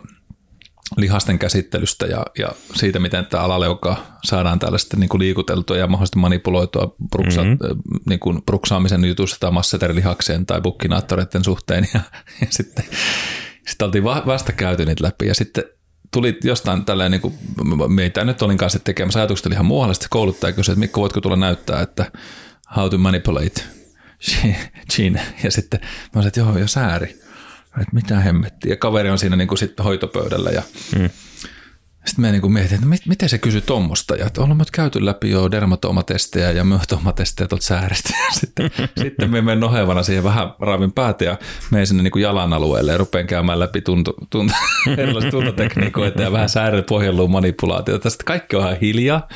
A: lihasten käsittelystä ja, ja siitä, miten tämä alaleuka saadaan tällaista niin kuin liikuteltua ja mahdollisesti manipuloitua bruksa, mm-hmm. niin kuin bruksaamisen jutusta tai masseterilihakseen tai bukkinaattoreiden suhteen. Ja, ja sitten sitten oltiin vasta käyty niitä läpi ja sitten tuli jostain tälleen, niin kuin, meitä nyt olin kanssa tekemässä ajatukset ihan muualle, sitten kouluttaja kysyi, että Mikko, voitko tulla näyttää, että how to manipulate Gene. Ja sitten mä olisin, että joo, jo sääri. Että mitä hemmettiä. Ja kaveri on siinä niin kuin sitten hoitopöydällä ja, mm. Sitten me niin mietin, että mit, miten se kysyi tuommoista. Ja että ollaan nyt käyty läpi jo dermatomatestejä ja myöhtomatestejä tuolta säärestä. Ja sitten, sitten me menen nohevana siihen vähän raavin päätä ja menen sinne niin jalan alueelle ja rupean käymään läpi tuntu, tuntu, erilaisia tuntotekniikoita ja vähän säären pohjelluun manipulaatiota. Sitten kaikki on ihan hiljaa.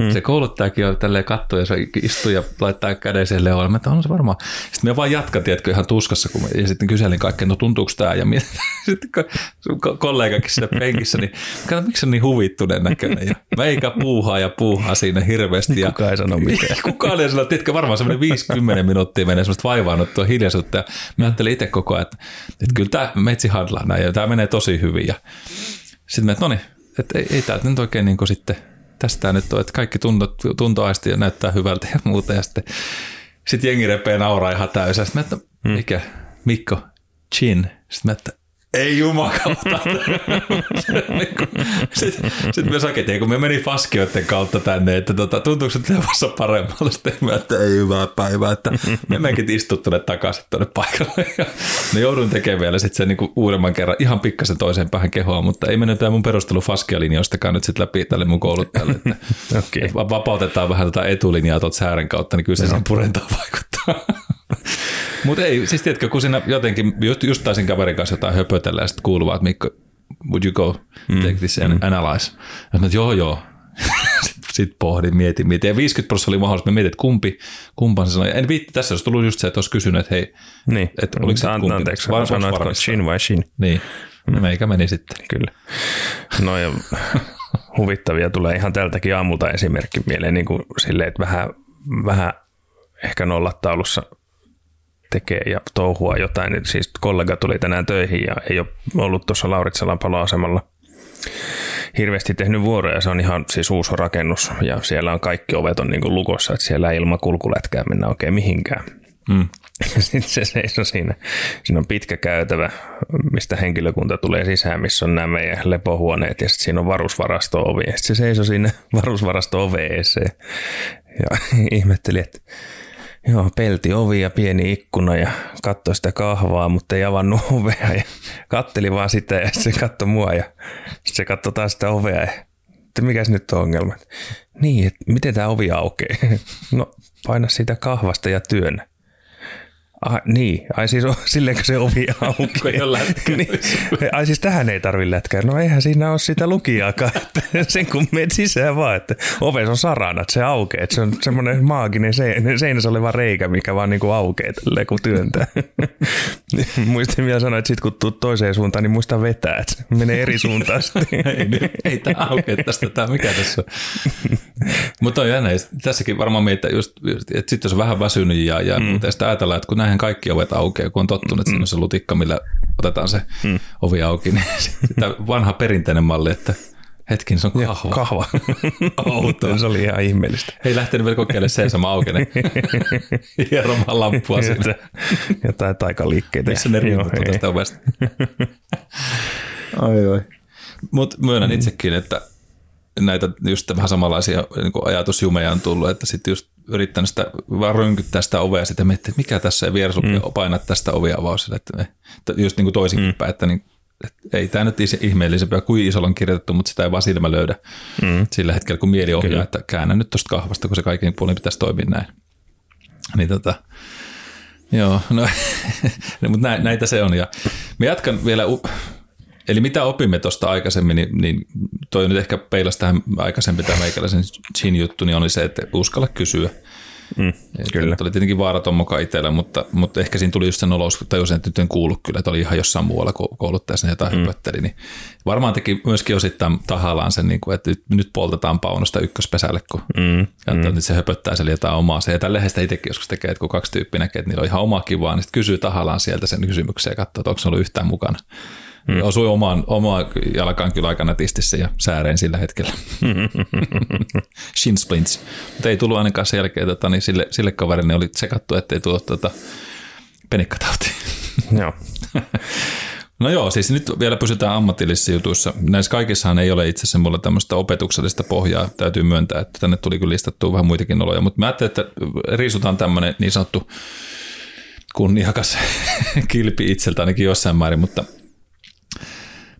A: Hmm. Se kouluttajakin on tälleen katto ja se istuu ja laittaa käden siihen leolle. Että on se varmaan. Sitten me vaan jatkan, tiedätkö, ihan tuskassa, kun mä, ja sitten kyselin kaikkea, no tuntuuko tämä? Ja sitten kollegakin siinä penkissä, niin kato, miksi on niin huvittuneen näköinen? Ja meikä puuhaa ja puuhaa siinä hirveästi.
B: Niin kukaan ei sano mitään.
A: kukaan ei sano, tiedätkö, varmaan semmoinen 50 minuuttia menee semmoista vaivaannuttua hiljaisuutta. Ja mä ajattelin itse koko ajan, että, että kyllä tämä metsi handlaa näin ja tämä menee tosi hyvin. Ja sitten mä, että no niin, että ei, ei tämä nyt oikein niin kuin sitten tästä nyt on, että kaikki tunto, tuntoaisti ja näyttää hyvältä ja muuta. Ja sitten sit jengi repee nauraa ihan täysin. Sitten mä, että hmm. mikä, Mikko, Chin. Sitten mä, että ei jumakauta. sitten, sitten me sakettiin, kun me meni faskioiden kautta tänne, että tota, tuntuuko se levassa paremmalle. Sitten mä, että ei hyvää päivää, että me menkin istuttu takaisin tuonne paikalle. Ja me joudun tekemään vielä sitten sen niin uudemman kerran ihan pikkasen toiseen päähän kehoa, mutta ei mennyt tämä mun perustelu faskialinjoistakaan nyt sitten läpi tälle mun kouluttajalle. Että, okay. että vapautetaan vähän tätä etulinjaa tuolta säären kautta, niin kyllä se sen purentaa vaikuttaa. Mutta ei, siis tiedätkö, kun siinä jotenkin, just, just taisin kaverin kanssa jotain höpötellä ja sitten kuuluu että Mikko, would you go mm. take this and mm. analyze? Ja mä joo, joo. sitten sit pohdin, mietin, mietin. Ja 50 prosenttia oli mahdollista. Mä mietin, että kumpi, kumpan se sanoi. En viitti, tässä olisi tullut just se, että olisi kysynyt, että hei,
B: niin.
A: että oliko se kumpi.
B: Anteeksi, sanoitko Shin vai Shin?
A: Niin, mm. meikä meni sitten.
B: Kyllä. No ja huvittavia tulee ihan tältäkin aamulta esimerkki mieleen, niin kuin silleen, että vähän, vähän ehkä nollataulussa tekee ja touhua jotain. Niin siis kollega tuli tänään töihin ja ei ole ollut tuossa Lauritsalan paloasemalla hirveästi tehnyt vuoroja. Se on ihan siis uusi rakennus ja siellä on kaikki ovet on niin kuin lukossa, että siellä ei ilman kulkulätkää mennä oikein mihinkään. Mm. Sitten se seisoo siinä. Siinä on pitkä käytävä, mistä henkilökunta tulee sisään, missä on nämä meidän lepohuoneet ja sitten siinä on varusvarasto-ovi. Ja sitten se seisoi siinä varusvarasto-oveeseen ja ihmetteli, että Joo, pelti ovi ja pieni ikkuna ja katsoi sitä kahvaa, mutta ei avannut ovea ja katteli vaan sitä ja se katsoi mua ja se katsoi taas sitä ovea ja että mikäs nyt on ongelma. Niin, että miten tämä ovi aukeaa? No paina siitä kahvasta ja työnnä. Ah, niin, ai siis on silleen, kun se ovi aukeaa. niin, ai siis tähän ei tarvi lätkää. No eihän siinä ole sitä lukijaakaan, että sen kun menet sisään vaan, että ovessa on sarana, että se aukeaa. Että se on semmoinen maaginen seinässä oleva reikä, mikä vaan niin kuin aukeaa tälleen, kun työntää. Muistin vielä sanoa, että sit kun tuut toiseen suuntaan, niin muista vetää, että menee eri suuntaan
A: ei, ei tämä aukea tästä, tämä mikä tässä on. Mutta on jännä, tässäkin varmaan meitä just, että sitten jos on vähän väsynyt ja, ja mm. sitä ajatellaan, että kun näin näinhän kaikki ovet aukeaa, kun on tottunut, että mm. se lutikka, millä otetaan se mm. ovi auki. Niin sitä vanha perinteinen malli, että hetkin, se on kahva.
B: kahva. Outoa. se oli ihan ihmeellistä.
A: Ei lähtenyt vielä kokeilemaan seisoma aukene. Hieromaan lamppua
B: sinne. Jotain taikaliikkeitä.
A: Missä ne riiput tästä ovesta. ai ai. Mutta myönnän mm. itsekin, että näitä just vähän samanlaisia niin ajatusjumeja on tullut, että sitten just yrittänyt sitä, vaan rönkyttää sitä ovea sitten miettiä, että mikä tässä ei vieressä mm. painaa tästä ovia avaus. Että, me, just niin kuin toisinkin mm. päin, että, niin, että ei tämä nyt ihmeellisempää kuin isolla on kirjoitettu, mutta sitä ei vaan silmä löydä mm. sillä hetkellä, kun mieli ohjaa, Kyllä. että käännä nyt tuosta kahvasta, kun se kaiken puolin pitäisi toimia näin. Niin tota, joo, no, mutta näitä se on. Ja mä jatkan vielä Eli mitä opimme tuosta aikaisemmin, niin, niin toi nyt ehkä peilas tähän aikaisemmin tämä meikäläisen chin juttu, niin oli se, että uskalla kysyä. Mm, kyllä. Oli tietenkin vaaraton moka itsellä, mutta, mutta ehkä siinä tuli just sen olosuus, että tajusin, että nyt en kuullut kyllä, että oli ihan jossain muualla kouluttajassa jotain mm. hypötteli. Niin varmaan teki myöskin osittain tahallaan sen, niin kuin, että nyt poltetaan paunosta ykköspesälle, kun mm. mm. nyt se höpöttää siellä jotain omaa. Se, ja tällä sitä itsekin joskus tekee, että kun kaksi tyyppiä näkee, että niillä on ihan oma kivaa, niin sitten kysyy tahallaan sieltä sen kysymyksen ja katsoo, että onko se ollut yhtään mukana. Mm. Osui omaan, omaan jalkaan kyllä aika nätisti ja sääreen sillä hetkellä. Shin splints. Mutta ei tullut ainakaan sen jälkeen, tota, niin sille, sille kaverille oli sekattu, ettei tuo tota, penikkatauti.
B: Joo.
A: No joo, siis nyt vielä pysytään ammatillisissa jutuissa. Näissä kaikissahan ei ole itse asiassa mulla tämmöistä opetuksellista pohjaa, täytyy myöntää, että tänne tuli kyllä listattua vähän muitakin oloja, mutta mä ajattelin, että riisutaan tämmöinen niin sanottu kunniakas kilpi itseltä ainakin jossain määrin, mutta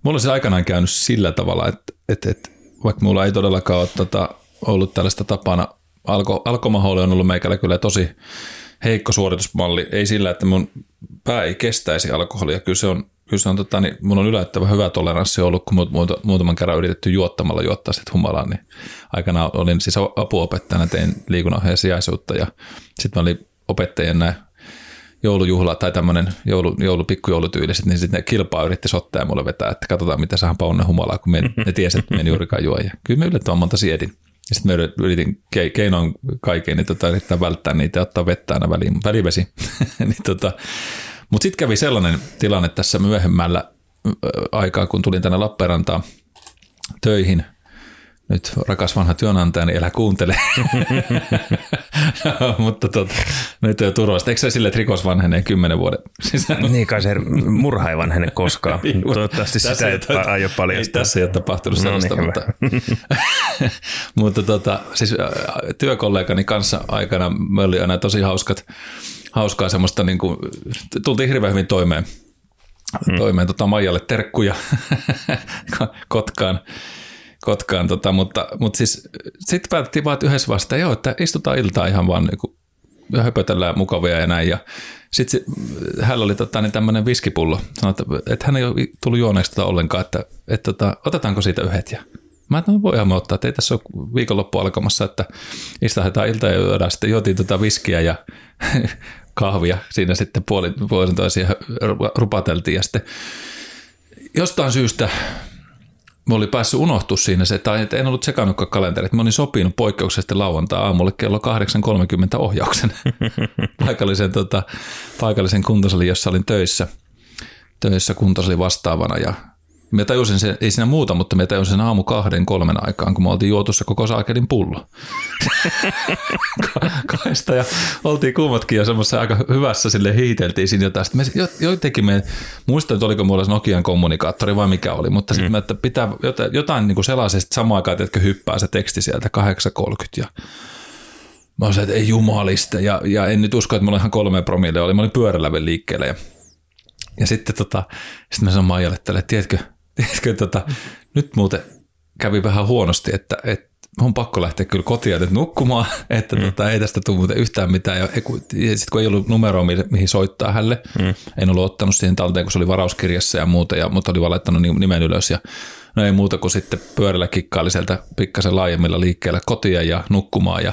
A: mulla on se aikanaan käynyt sillä tavalla, että, että, että vaikka mulla ei todellakaan ole tota, ollut tällaista tapana, alko, alkomahooli on ollut meikällä kyllä tosi heikko suoritusmalli. Ei sillä, että mun pää ei kestäisi alkoholia. Kyllä se on, kyllä se on tota, niin mun on yllättävän hyvä toleranssi ollut, kun muuta, muutaman kerran yritetty juottamalla juottaa sitten humalaan. Niin aikana olin siis apuopettajana, tein liikunnanohjaajan sijaisuutta ja sitten mä olin opettajien joulujuhla tai tämmöinen joulu, joulu, pikkujoulutyyliset, niin sitten ne kilpaa yritti sottaa ja mulle vetää, että katsotaan mitä saa Paunen humalaa, kun me, ne tiesi, että me en juurikaan juo. Ja kyllä me yllättävän monta siedin. Ja sitten me yritin keinoin kaiken, niin tota, yrittää välttää niitä ja ottaa vettä aina väliin, välivesi. niin tota, Mutta sitten kävi sellainen tilanne tässä myöhemmällä aikaa, kun tulin tänne Lappeenrantaan töihin – nyt rakas vanha työnantaja, niin elä kuuntele. Mutta tota, nyt on turvallista. Eikö se sille, että rikos vanhenee kymmenen vuoden sisällä?
B: Niin kai se murha ei vanhene koskaan. Niin, Toivottavasti sitä ei, ei aio paljastaa.
A: Tässä ei ole tapahtunut no sellaista, niin, mutta, mutta tota, siis työkollegani kanssa aikana me oli aina tosi hauskat, hauskaa semmoista, niin kuin, tultiin hirveän hyvin toimeen. Hmm. Toimeen tota Maijalle terkkuja Kotkaan Kotkaan, tota, mutta, mutta siis sitten päätettiin vaan, että yhdessä vasta, joo, että istutaan iltaa ihan vaan niin ja höpötellään mukavia ja näin. Ja sitten hän oli tota, niin tämmöinen viskipullo. Sanoi, että, että hän ei ole tullut juoneeksi tota ollenkaan, että, että tota, otetaanko siitä yhdet. Ja mä että no voihan me ottaa, että ei tässä ole viikonloppu alkamassa, että istutaan ilta ja juodaan. Sitten juotiin tota viskiä ja kahvia siinä sitten puolin, puolin toisia rupateltiin ja sitten jostain syystä Mä olin päässyt unohtua siinä se, tai en ollut sekannutkaan kalenterit. Mä olin sopinut poikkeuksellisesti lauantai aamulle kello 8.30 ohjauksen paikallisen, tota, paikallisen kuntosalin, jossa olin töissä, töissä kuntosali vastaavana. Ja Mä tajusin sen, ei siinä muuta, mutta mä tajusin sen aamu kahden, kolmen aikaan, kun me oltiin juotussa koko saakelin pullo. Kaista ja oltiin kummatkin jo semmoisessa aika hyvässä sille hiiteltiin siinä jotain. Sitten me jotenkin me, muistan, että oliko mulla Nokian kommunikaattori vai mikä oli, mutta sitten mm. että pitää jotain, jotain niin kuin sellaisesta samaan aikaan, että hyppää se teksti sieltä 8.30 ja Mä olisin, että ei jumalista. Ja, ja en nyt usko, että mulla ihan kolme promille oli. Mä olin pyörällä vielä liikkeelle. Ja, ja sitten tota, sit mä sanoin Maijalle, että tiedätkö, tiedätkö, tota, nyt muuten kävi vähän huonosti, että, että on pakko lähteä kyllä kotia nyt nukkumaan, että mm. tota, ei tästä tule muuten yhtään mitään. Ja, ja sitten kun ei ollut numeroa, mihin soittaa hänelle, mm. en ollut ottanut siihen talteen, kun se oli varauskirjassa ja muuta, ja, mutta oli vaan laittanut nimen ylös. Ja, no ei muuta kuin sitten pyörällä kikkaili sieltä pikkasen laajemmilla liikkeellä kotia ja nukkumaan. Ja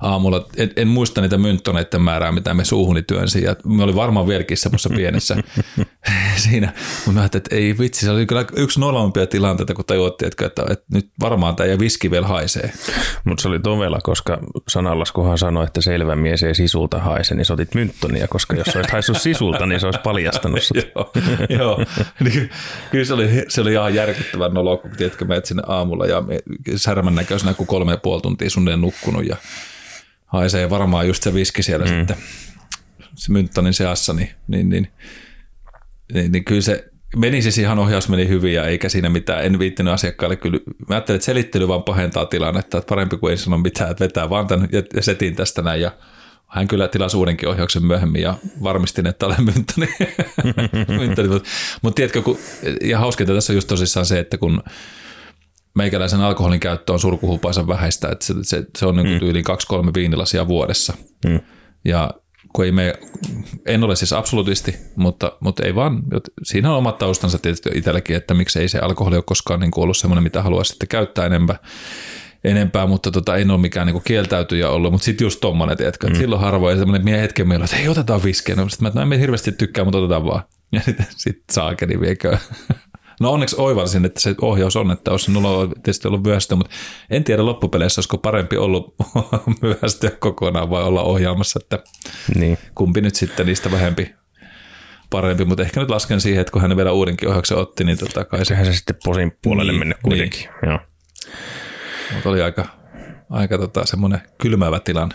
A: aamulla. En, en muista niitä mynttoneiden määrää, mitä me suuhuni työnsi. Ja me oli varmaan vieläkin semmoisessa pienessä siinä. Mutta mä ajattelin, että ei vitsi, se oli kyllä yksi nolompia tilanteita, kun tajuuttiin, että, että, että nyt varmaan tämä ja viski vielä haisee.
B: Mutta se oli tovela, koska sanallaskuhan sanoi, että selvä mies ei sisulta haise, niin sä otit mynttonia, koska jos olisit haissut sisulta, niin se olisi paljastanut sut.
A: joo, joo. Niin, kyllä se oli, se oli ihan järkyttävän nolo, kun tiedätkö, menet sinne aamulla ja särmän näköisenä, kun kolme ja puoli tuntia sun nukkunut ja haisee varmaan just se viski siellä mm. sitten. Se Mynttanin seassa, niin, niin, niin, niin, niin kyllä se meni siis ihan ohjaus meni hyvin ja eikä siinä mitään, en viittinyt asiakkaalle kyllä, mä ajattelin, että selittely vaan pahentaa tilannetta, että parempi kuin ei sano mitään, että vetää vaan tämän ja setin tästä näin. Ja hän kyllä tilasi uudenkin ohjauksen myöhemmin ja varmistin, että olen mynttäni. Mutta, mutta tiedätkö, kun, ja hauskinta tässä on just tosissaan se, että kun meikäläisen alkoholin käyttö on surkuhupaisen vähäistä, että se, se, se on niin mm. yli kaksi-kolme viinilasia vuodessa. Mm. Ja kun ei me, en ole siis absolutisti, mutta, mutta ei vaan, siinä on omat taustansa tietysti itselläkin, että miksi ei se alkoholi ole koskaan niin ollut semmoinen, mitä haluaa sitten käyttää enempää, enempää mutta tota, en ole mikään niin kieltäytyjä ollut, mutta sitten just tommonen, tiedätkö, mm. silloin harvoin semmoinen mie hetken meillä, että hei otetaan viskiä, no, sitten mä, no, en hirveästi tykkää, mutta otetaan vaan. Ja sitten sit saakeli viekö. No onneksi oivalsin, että se ohjaus on, että olisi minulla tietysti ollut myöhästyä, mutta en tiedä loppupeleissä, olisiko parempi ollut myöhästyä kokonaan vai olla ohjaamassa, että niin. kumpi nyt sitten niistä vähempi parempi, mutta ehkä nyt lasken siihen, että kun hän vielä uudenkin ohjauksen otti, niin tota kai
B: se... Se sitten posin puolelle niin, mennyt kuitenkin, niin. joo.
A: Mutta oli aika, aika tota, semmoinen kylmäävä tilanne.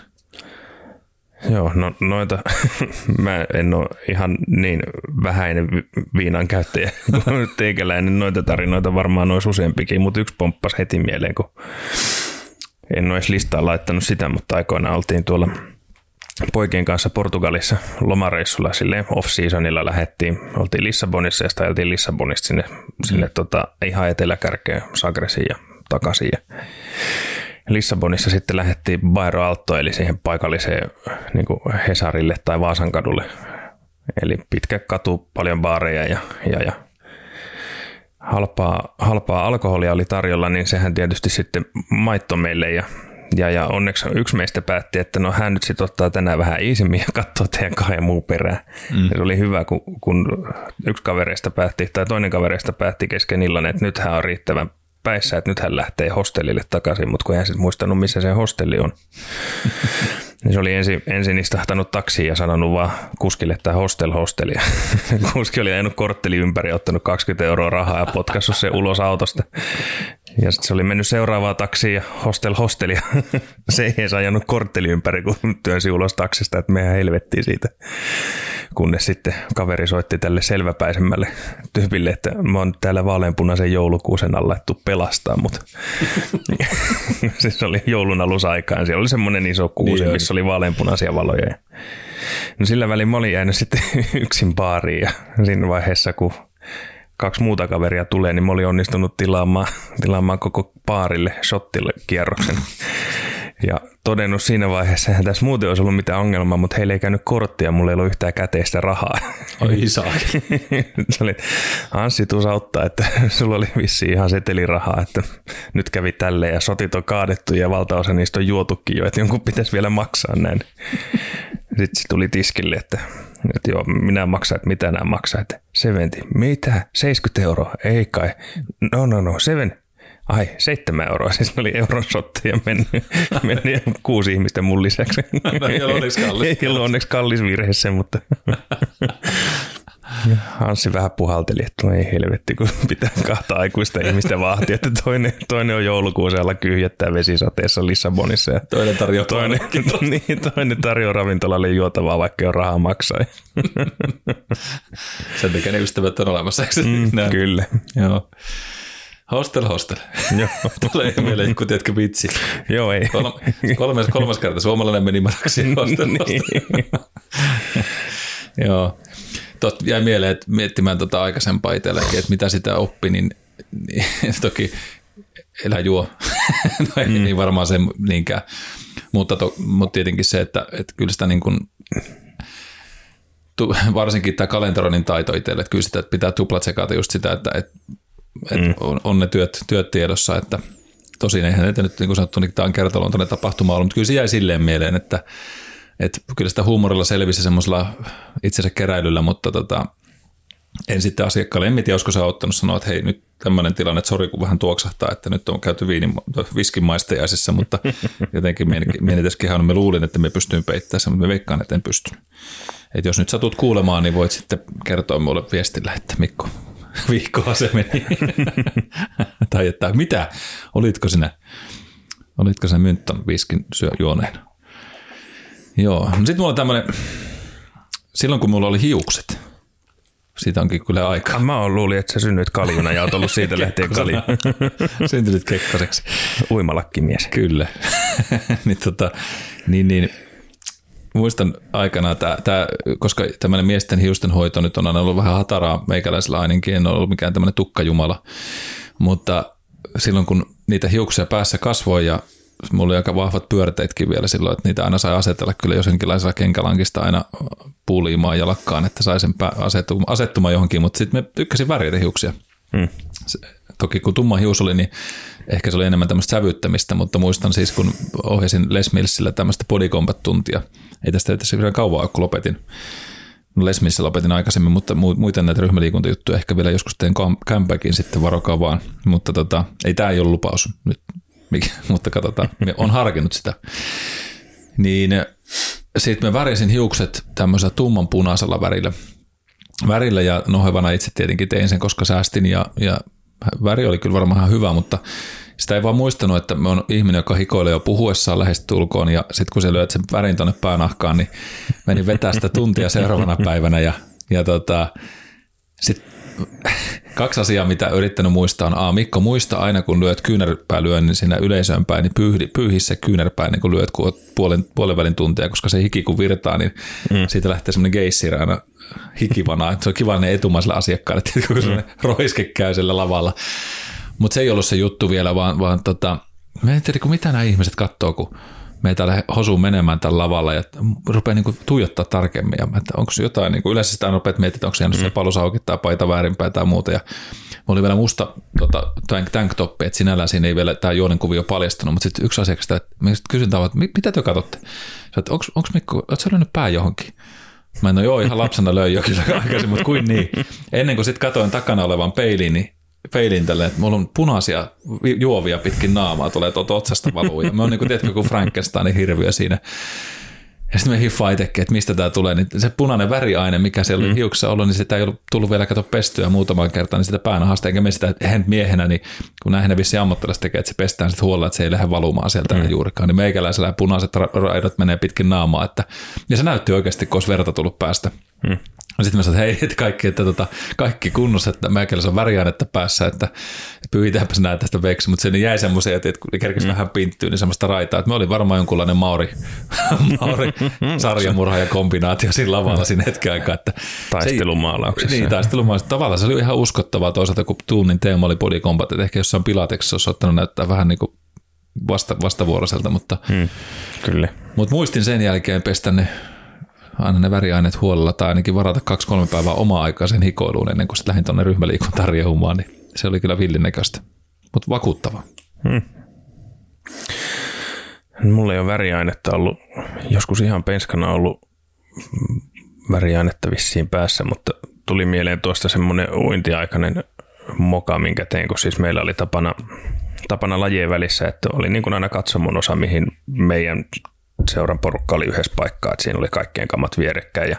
B: Joo, no noita, mä en ole ihan niin vähäinen viinan käyttäjä kuin teikäläinen. Noita tarinoita varmaan olisi useampikin, mutta yksi pomppas heti mieleen, kun en ole edes listaa laittanut sitä, mutta aikoinaan oltiin tuolla poikien kanssa Portugalissa lomareissulla sille off-seasonilla lähettiin. Oltiin Lissabonissa ja sitä Lissabonista sinne, mm. sinne tota, ihan eteläkärkeen Sagresiin ja takaisin. Ja Lissabonissa sitten lähdettiin Bairo Alto, eli siihen paikalliseen niin Hesarille tai Vaasan kadulle. Eli pitkä katu, paljon baareja ja, ja, ja halpaa, halpaa alkoholia oli tarjolla, niin sehän tietysti sitten maitto meille ja ja, ja onneksi yksi meistä päätti, että no hän nyt sitten ottaa tänään vähän iisimmin ja katsoo teidän kahden muu perään. Mm. se oli hyvä, kun, kun yksi kavereista päätti, tai toinen kavereista päätti kesken illan, että nyt hän on riittävän päissä, että nyt hän lähtee hostellille takaisin, mutta kun hän sitten muistanut, missä se hostelli on. niin se oli ensin, ensin istahtanut taksiin ja sanonut vaan kuskille, että hostel hostelia. Kuski oli ajanut kortteli ympäri, ottanut 20 euroa rahaa ja potkassut se ulos autosta. Ja sitten se oli mennyt seuraavaa taksiin ja hostel hostelia. se ei edes ajanut kortteli ympäri, kun työnsi ulos taksista, että mehän helvettiin siitä. Kunnes sitten kaveri soitti tälle selväpäisemmälle tyypille, että mä oon täällä vaaleanpunaisen joulukuusen alla laittu pelastaa, mutta siis oli joulun alusaikaan. Siellä oli semmoinen iso kuusi, niin missä oli vaaleanpunaisia valoja. No sillä välin mä olin jäänyt sitten yksin baariin ja siinä vaiheessa, kun kaksi muuta kaveria tulee, niin mä olin onnistunut tilaamaan, tilaamaan koko paarille shottille kierroksen. Ja todennut siinä vaiheessa, että tässä muuten olisi ollut mitään ongelmaa, mutta heille ei käynyt korttia, mulla ei ollut yhtään käteistä rahaa.
A: Oi isä.
B: Se oli, Anssi tuu auttaa, että sulla oli vissi ihan setelirahaa, että nyt kävi tälleen ja sotit on kaadettu ja valtaosa niistä on juotukin jo, että jonkun pitäisi vielä maksaa näin. Sitten se tuli tiskille, että, että joo, minä maksan, että mitä nämä maksaa. Että 70, mitä? 70 euroa? Ei kai. No, no, no, seven. Ai, seitsemän euroa, siis oli euron sotti ja meni, meni kuusi ihmistä mun lisäksi.
A: No, ei ollut onneksi kallis.
B: Ei ollut onneksi kallis virhe se, mutta Hanssi vähän puhalteli, että no ei helvetti, kun pitää kahta aikuista ihmistä vahtia, että toinen, toinen on joulukuussa alla kyhjättää vesisateessa Lissabonissa. Ja
A: toinen tarjoaa
B: toinen, niin, toinen tarjoaa ravintolalle juotavaa, vaikka ei ole rahaa maksaa.
A: Sen takia ne ystävät on olemassa, eikö
B: mm, Kyllä.
A: Joo. Hostel, hostel. Joo. Tulee mieleen joku, tiedätkö, vitsi.
B: Joo, ei.
A: kolmas, kolmas kerta suomalainen meni maraksi. Hostel, hostel. niin. Joo. Tuosta jäi mieleen, että miettimään tuota aikaisempaa itselläkin, että mitä sitä oppi, niin, niin toki elä juo. no ei mm. niin varmaan se niinkään. Mutta, to, mutta tietenkin se, että, että kyllä sitä niin kuin, varsinkin tämä kalenteroinnin taito itselle, että kyllä sitä pitää tuplat sekata just sitä, että, että, että mm. on, on, ne työt, työt tiedossa, että tosin eihän näitä nyt niin kuin sanottu, niin tämä on kertaluontoinen tapahtuma ollut, mutta kyllä se jäi silleen mieleen, että, et kyllä sitä huumorilla selvisi semmoisella itsensä keräilyllä, mutta tota, en sitten asiakkaalle, en tiedä, olisiko se auttanut sanoa, että hei nyt tämmöinen tilanne, että sori kun vähän tuoksahtaa, että nyt on käyty viinin, viskin maistajaisissa, mutta jotenkin mienitäskehän me luulin, että me pystyin peittämään sen, mutta me veikkaan, että en pysty. Et jos nyt satut kuulemaan, niin voit sitten kertoa mulle viestillä, että Mikko, viikkoa se meni. tai että mitä, olitko sinä, olitko sinä myntton viskin syö juoneena? Joo, no sitten mulla on tämmöinen, silloin kun mulla oli hiukset, siitä onkin kyllä aika.
B: Mä oon luulin, että sä synnyit kaljuna ja oot ollut siitä lähtien kalju.
A: Syntynyt kekkoseksi.
B: Uimalakkimies.
A: Kyllä. niin, tota, niin, niin, muistan aikana, tää, tää, koska tämmöinen miesten hiusten hoito nyt on aina ollut vähän hataraa meikäläisellä ainakin, en ole ollut mikään tämmöinen tukkajumala, mutta silloin kun niitä hiuksia päässä kasvoi ja mulla oli aika vahvat pyörteetkin vielä silloin, että niitä aina sai asetella kyllä jos jonkinlaisella kenkälankista aina puuliimaan jalakkaan, että sai sen asettumaan, asettumaan johonkin, mutta sitten me tykkäsin värjätä hiuksia. Hmm. Se, toki kun tumma hius oli, niin ehkä se oli enemmän tämmöistä sävyttämistä, mutta muistan siis, kun ohjasin Les Millsillä tämmöistä body tuntia Ei tästä tässä vielä kauan kun lopetin. No Les Millsissä lopetin aikaisemmin, mutta muita näitä ryhmäliikuntajuttuja ehkä vielä joskus teen comebackin sitten, varokaa vaan. Mutta tota, ei tämä ei ole lupaus nyt mikä, mutta katsotaan, on harkinnut sitä. Niin sitten mä värisin hiukset tämmöisellä tumman punaisella värillä. Värillä ja nohevana itse tietenkin tein sen, koska säästin ja, ja väri oli kyllä varmaan ihan hyvä, mutta sitä ei vaan muistanut, että me on ihminen, joka hikoilee jo puhuessaan lähestulkoon ja sitten kun se lyöt sen värin tuonne päänahkaan, niin meni vetää sitä tuntia seuraavana päivänä ja, ja tota, sitten Kaksi asiaa, mitä yrittänyt muistaa on A. Mikko, muista aina kun lyöt kyynärpäälyön niin siinä yleisöön päin, niin pyyhi, pyyhi se kyynärpää niin kun lyöt kun puolen, puolen välin tuntia, koska se hiki kun virtaa, niin mm. siitä lähtee semmoinen geissir aina hikivana. Se on kiva ne etumaisille asiakkaille, että kun mm. roiske käy siellä lavalla. Mutta se ei ollut se juttu vielä, vaan, vaan tota, mä en tiedä, kun mitä nämä ihmiset katsoo, kun meitä hosuu menemään tällä lavalla ja rupeaa niin tuijottaa tarkemmin. Ja että onko jotain, niin kuin yleensä sitä rupeat miettimään, onko se jäänyt mm. palus auki tai paita väärinpäin tai muuta. Ja mulla oli vielä musta tota, tank, tank toppi, että sinällään siinä ei vielä tämä juonen kuvio paljastunut, mutta sitten yksi asiakas, että mä kysyn että mitä te katsotte? Että onko, Mikko, oletko sä löynyt pää johonkin? Mä en no joo, ihan lapsena löin jo kyllä aikaisin, mutta kuin niin. Ennen kuin sitten katoin takana olevan peiliin, niin peilin tälle, että mulla on punaisia juovia pitkin naamaa, tulee tuolta otsasta valuu. Ja mä oon niin kuin, tiedätkö, kuin Frankensteinin hirviö siinä. Ja sitten me hiffaa itsekin, että mistä tämä tulee, niin se punainen väriaine, mikä siellä oli mm. hiuksessa ollut, niin sitä ei ollut tullut vielä kato pestyä muutaman kertaan, niin sitä päänahasta, enkä me sitä hän miehenä, niin kun näin ne vissi ammattilaiset tekee, että se pestään sitten huolella, että se ei lähde valumaan sieltä mm. juurikaan, niin meikäläisellä punaiset raidot menee pitkin naamaa, että, ja se näytti oikeasti, kun olisi verta tullut päästä. Mm. Sitten mä sanoin, että hei, että kaikki, että tota, kaikki kunnossa, että meikäläisellä on väriainetta päässä, että pyyhitäänpäs näitä tästä veksi, mutta sinne jäi semmoisia, että kun kerkesi mm. vähän pinttyä, niin semmoista raitaa, että me oli varmaan jonkunlainen Mauri, Mauri sarjamurha ja kombinaatio siinä lavalla siinä hetken aikaa. Että
B: taistelumaalauksessa.
A: Niin, taistelumaalauksessa. Tavallaan se oli ihan uskottavaa toisaalta, kun tunnin teema oli body combat, että ehkä jossain pilateksessa olisi ottanut näyttää vähän niin kuin vasta, vastavuoroiselta, mutta,
B: hmm, kyllä.
A: mutta muistin sen jälkeen pestä ne aina ne väriaineet huolella tai ainakin varata kaksi-kolme päivää omaa aikaa sen hikoiluun ennen kuin sitten lähdin tuonne ryhmäliikuntaan riehumaan, niin se oli kyllä villinnäköistä, mutta vakuuttava. Hmm.
B: Mulla ei ole väriainetta ollut, joskus ihan penskana ollut väriainetta vissiin päässä, mutta tuli mieleen tuosta semmoinen uintiaikainen moka, minkä tein, kun siis meillä oli tapana, tapana lajien välissä, että oli niin kuin aina katsomon osa, mihin meidän seuran porukka oli yhdessä paikkaa, että siinä oli kaikkien kamat vierekkäin ja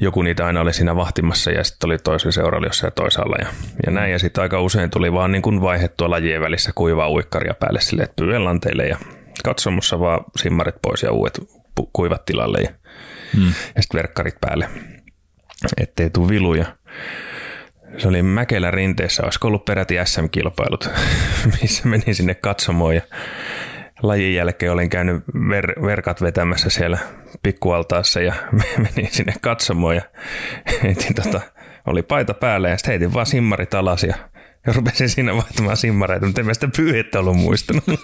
B: joku niitä aina oli siinä vahtimassa ja sitten oli toisen seuralla jossain toisaalla ja, ja näin. Ja sitten aika usein tuli vaan niin kuin vaihettua lajien välissä kuivaa uikkaria päälle sille, että pyydän lanteille ja katsomussa vaan simmarit pois ja uudet kuivat tilalle ja, hmm. ja sitten verkkarit päälle, ettei tule viluja. Se oli Mäkelä rinteessä, olisiko ollut peräti SM-kilpailut, missä menin sinne katsomoon ja lajin jälkeen olin käynyt ver- verkat vetämässä siellä pikkualtaassa ja menin sinne katsomoon ja heitin tota, oli paita päällä ja sitten heitin vaan simmarit alas ja, ja rupesin siinä vaihtamaan simmareita, mutta en mä sitä pyyhettä ollut muistanut.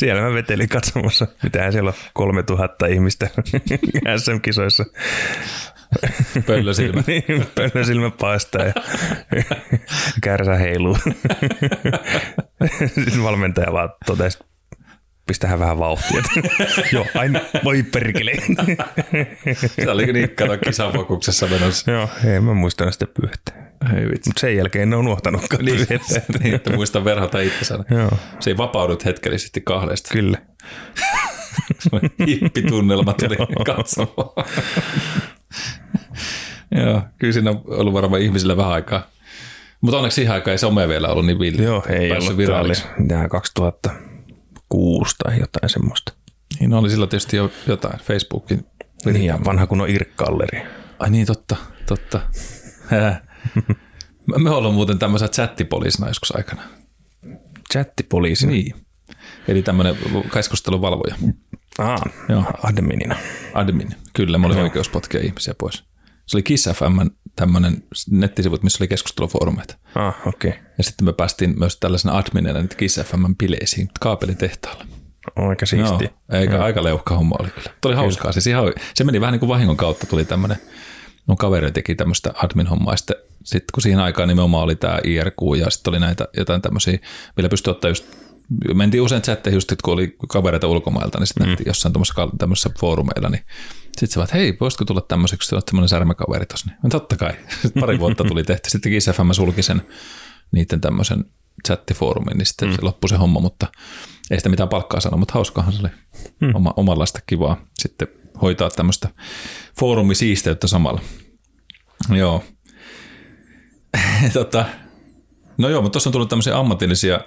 B: siellä mä vetelin katsomassa, mitähän siellä on 3000 ihmistä SM-kisoissa.
A: Pöllösilmä.
B: niin, pöllösilmä paistaa ja kärsä heiluu. Sitten valmentaja vaan totesi, pistähän vähän vauhtia. Joo, aina voi perkele.
A: Se oli niin, kato kisafokuksessa menossa.
B: Joo, ei mä muista sitä pyyhettä. Ei vitsi. Mutta sen jälkeen en ole unohtanutkaan.
A: Niin, niin, että muista verhota itsensä. Joo. Se ei vapaudut hetkellisesti kahdesta.
B: Kyllä.
A: Hippitunnelma tuli katsomaan. Joo, kyllä siinä on ollut varmaan ihmisillä vähän aikaa. Mutta onneksi siihen aikaan ei some vielä ollut niin villi.
B: Joo, ei ollut. Tämä 2006 tai jotain semmoista.
A: Niin oli sillä tietysti jo jotain Facebookin.
B: Niin ja vanha kun on Irkkalleri.
A: Ai niin, totta, totta. Me ollaan muuten tämmöisen chattipoliisina joskus aikana.
B: Chattipoliisina?
A: Niin. Eli tämmöinen keskustelun valvoja.
B: Ah, Joo. adminina.
A: Admin, kyllä. Mä olin Joo. oikeus potkia ihmisiä pois. Se oli Kiss FM tämmöinen nettisivut, missä oli keskustelufoorumeita.
B: Ah, okei. Okay.
A: Ja sitten me päästiin myös tällaisena adminina nyt Kiss FM bileisiin kaapelitehtaalla.
B: Aika siisti.
A: Joo, eikä, aika leuhka homma oli kyllä. Tuli hauskaa. Siis ihan, se meni vähän niin kuin vahingon kautta tuli tämmöinen, mun kaveri teki tämmöistä admin-hommaa, sitten, sitten kun siihen aikaan nimenomaan oli tämä IRQ ja sitten oli näitä jotain tämmöisiä, millä pystyi ottaa just mentiin usein chatteihin just, kun oli kavereita ulkomailta, niin sitten mm. jossain tämmöisessä foorumeilla, niin sitten se vaan, että hei, voisitko tulla tämmöiseksi, kun olet tämmöinen särmäkaveri tuossa. Niin, no totta kai. Sitten pari vuotta tuli tehty. Sitten Kiss FM sulki sen niiden tämmöisen chattifoorumin, niin sitten mm. se loppui se homma, mutta ei sitä mitään palkkaa sano, mutta hauskahan se oli mm. Oma, omanlaista kivaa sitten hoitaa tämmöistä foorumisiisteyttä samalla. Joo. tota, no joo, mutta tuossa on tullut tämmöisiä ammatillisia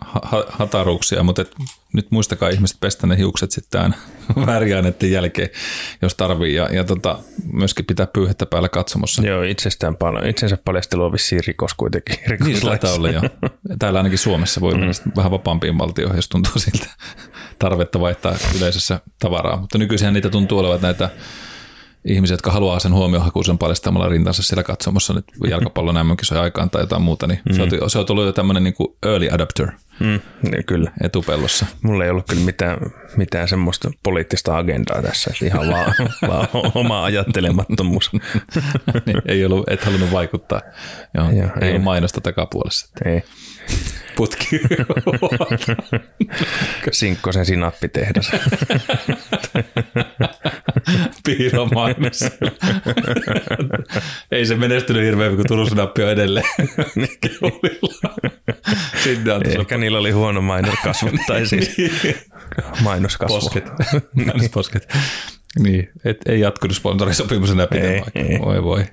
A: ha- hataruuksia, mutta et, nyt muistakaa ihmiset pestä ne hiukset sitten väriaineiden jälkeen, jos tarvii. Ja, ja tota, myöskin pitää pyyhettä päällä katsomossa.
B: Joo, itsestään paljon. Itsensä paljastelu on vissiin rikos kuitenkin.
A: Niin, taitaa olla jo. Täällä ainakin Suomessa voi mennä mm. vähän vapaampiin valtioihin, jos tuntuu siltä tarvetta vaihtaa yleisössä tavaraa. Mutta nykyisin niitä tuntuu olevan näitä ihmisiä, jotka haluaa sen huomiohakuisen paljastamalla rintansa siellä katsomassa nyt jalkapallon mm aikaan tai jotain muuta, niin mm. se, on, se on tullut jo tämmöinen niin early adapter
B: mm, niin kyllä.
A: etupellossa.
B: Mulla ei ollut kyllä mitään, mitään semmoista poliittista agendaa tässä, että ihan vaan, vaan oma ajattelemattomuus.
A: niin, ei ollut, et halunnut vaikuttaa. Joo, Joo, ei, ei ollut mainosta takapuolessa.
B: Ei
A: putki.
B: Sinkkosen sinappitehdas.
A: Piiromainos. Ei se menestynyt hirveän, kun Turun sinappi on edelleen
B: Sinne on Ehkä niillä oli huono mainoskasvu, tai siis mainoskasvu.
A: Posket. Mainosposket. Niin, et, ei jatkunut sponsorisopimus enää pitemmään. Voi voi.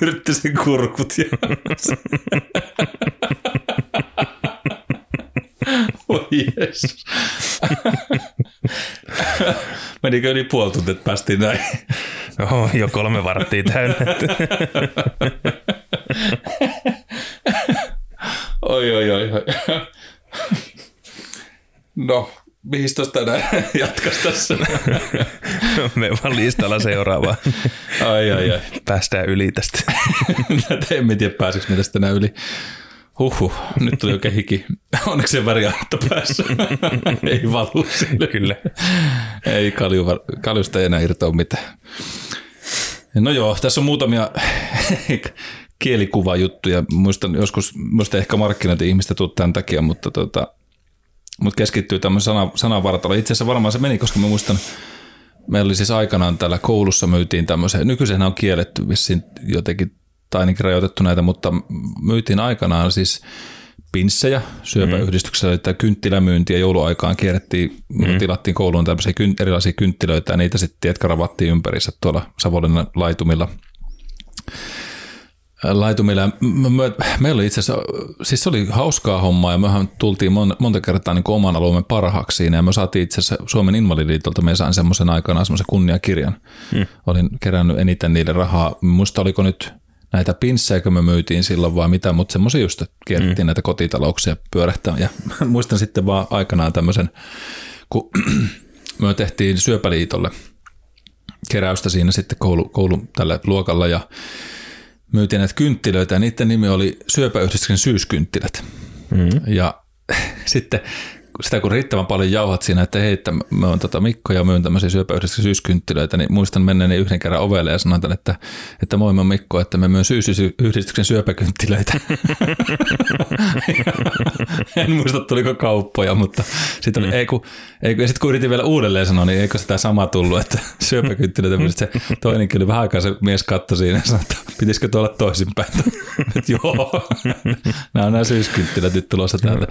A: Myrttisen kurkut ja... Oi Jeesus. Menikö yli puoli tuntia, että päästiin näin?
B: Oho, jo kolme varttia täynnä.
A: Oi, oi, oi. No, mihin tuosta tänään jatkaisi tässä?
B: Me vaan listalla seuraavaan.
A: Ai, ai, ai.
B: Päästään yli tästä.
A: en tiedä, pääsikö me tästä enää yli. Huhhuh, nyt tuli oikein hiki. Onneksi se väriaatto päässä. ei valu sille.
B: Kyllä.
A: Ei kalju, kaljusta ei enää irtoa mitään. No joo, tässä on muutamia kielikuvajuttuja. Muistan joskus, muista ehkä markkinointi-ihmistä tuu tämän takia, mutta tota, mutta keskittyy tämmöisen sana, sananvartaloon. Itse asiassa varmaan se meni, koska mä muistan, meillä oli siis aikanaan täällä koulussa myytiin tämmöisen, nykyisenä on kielletty vissiin jotenkin, tai ainakin rajoitettu näitä, mutta myytiin aikanaan siis pinssejä syöpäyhdistyksellä, että kynttilämyyntiä jouluaikaan kierrettiin, mm. tilattiin kouluun tämmöisiä erilaisia kynttilöitä ja niitä sitten, tiedätkö, ravattiin ympärissä tuolla Savonlinnan laitumilla laitumilla. Meillä oli itse asiassa, siis se oli hauskaa hommaa ja mehän tultiin monta kertaa niin oman alueemme parhaaksi siinä ja me saatiin itse asiassa Suomen Invalidiliitolta, me sain semmoisen aikana semmoisen kunniakirjan. Hmm. Olin kerännyt eniten niille rahaa. Muista oliko nyt näitä pinssejä, me myytiin silloin vai mitä, mutta semmoisia just, että kierrettiin hmm. näitä kotitalouksia pyörähtää. Ja muistan sitten vaan aikanaan tämmöisen, kun me tehtiin Syöpäliitolle keräystä siinä sitten koulu, koulu tällä luokalla ja myytiin näitä kynttilöitä ja niiden nimi oli syöpäyhdistyksen syyskynttilät. Mm-hmm. Ja sitten sitä kun riittävän paljon jauhat siinä, että hei, että mä oon tota Mikko ja myyn tämmöisiä syöpäyhdistyksen syyskynttilöitä, niin muistan menneen yhden kerran ovelle ja sanoin, että, että moi mä Mikko, että mä myyn syysyhdistyksen syöpäkynttilöitä. en muista tuliko kauppoja, mutta sitten mm. ei kun, ei kun, ja sitten kun yritin vielä uudelleen sanoa, niin eikö sitä sama tullut, että syöpäkynttilöitä, mutta se toinenkin oli vähän aikaa se mies katsoi siinä ja sanoi, että pitäisikö tuolla toisinpäin. että joo, nämä on nämä syyskynttilät nyt tulossa täältä.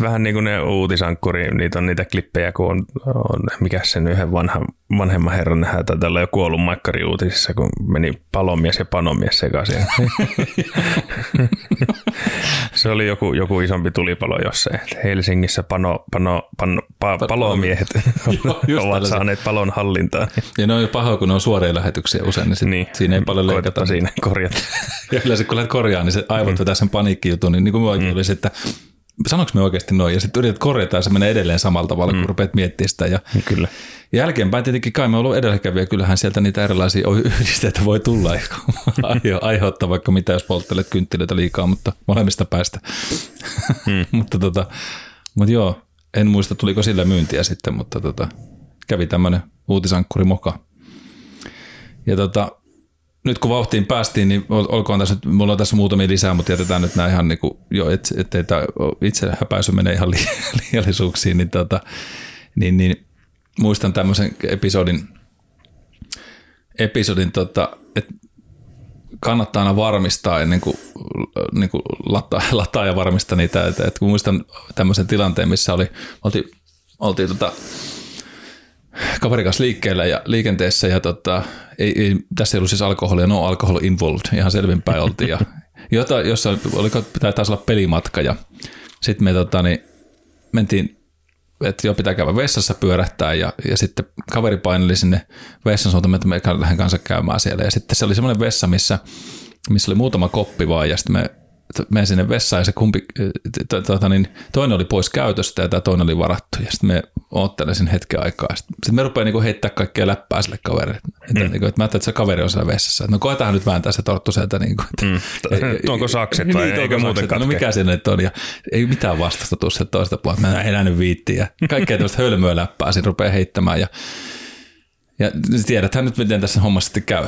B: Vähän niin kuin ne uutisan sankkuri, niitä on niitä klippejä, kun on, on mikä sen yhden vanhan, vanhemman herran nähdään, tai tällä jo kuollut maikkari uutisissa, kun meni palomies ja panomies sekaisin. se oli joku, joku isompi tulipalo jossain. Helsingissä pano, pano, pano, pa, palomiehet Joo, ovat saaneet palon hallintaan.
A: Ja ne on jo pahoja, kun ne on suoria lähetyksiä usein, niin, sit niin. siinä ei paljon leikata.
B: siinä korjata.
A: ja yleensä kun lähdet korjaan, niin se aivot mm. vetää sen paniikkijutun, niin, niin kuin mm. olisi, että sanoinko me oikeasti noin, ja sitten yrität korjata ja se menee edelleen samalla tavalla, mm. kun rupeat miettimään sitä. Ja
B: Kyllä.
A: Jälkeenpäin tietenkin kai me ollut edelläkävijä, kyllähän sieltä niitä erilaisia yhdisteitä voi tulla, aiheuttaa vaikka mitä, jos polttelet kynttilöitä liikaa, mutta molemmista päästä. Mm. mutta, tota, mutta joo, en muista tuliko sillä myyntiä sitten, mutta tota, kävi tämmöinen uutisankkuri moka. Ja tota, nyt kun vauhtiin päästiin, niin olkoon tässä nyt, mulla on tässä muutamia lisää, mutta jätetään nyt nämä ihan niin kuin, jo, et, ettei tämä itse häpäisy mene ihan liiallisuuksiin, niin, tota, niin, niin muistan tämmöisen episodin, episodin tota, että kannattaa aina varmistaa ennen kuin, niin kuin lataa, lataa ja varmistaa niitä. Että, että kun muistan tämmöisen tilanteen, missä oli, oltiin, oltiin tota, kaverin kanssa liikkeellä ja liikenteessä ja tota, ei, ei, tässä ei ollut siis alkoholia, no alcohol involved, ihan selvinpäin oltiin ja jota, jossa oliko, pitää taas olla pelimatka ja sitten me tota, niin, mentiin että joo, pitää käydä vessassa pyörähtää ja, ja sitten kaveri paineli sinne vessan suuntaan, että me lähden kanssa käymään siellä. Ja sitten se oli semmoinen vessa, missä, missä oli muutama koppi vaan ja sitten me menen sinne vessaan ja se kumpi, tuota, niin toinen oli pois käytöstä ja tämä toinen oli varattu. Ja sitten me oottelen sen hetken aikaa. Sitten, sitten me rupeaa niinku heittää kaikkea läppää sille kaverille. Että, mm. niinku, että mä ajattelin, että se kaveri on siellä vessassa. Että no koetaan nyt vääntää se torttu sieltä. Niinku, että,
B: mm. onko sakset vai niin, eikö muuten
A: No mikä se nyt on. Ja ei mitään vastasta tuu sieltä toista puolta. Mä en enää nyt viittiä. Kaikkea tämmöistä hölmöä läppää siinä rupeaa heittämään. Ja ja tiedäthän nyt, miten tässä hommassa sitten käy.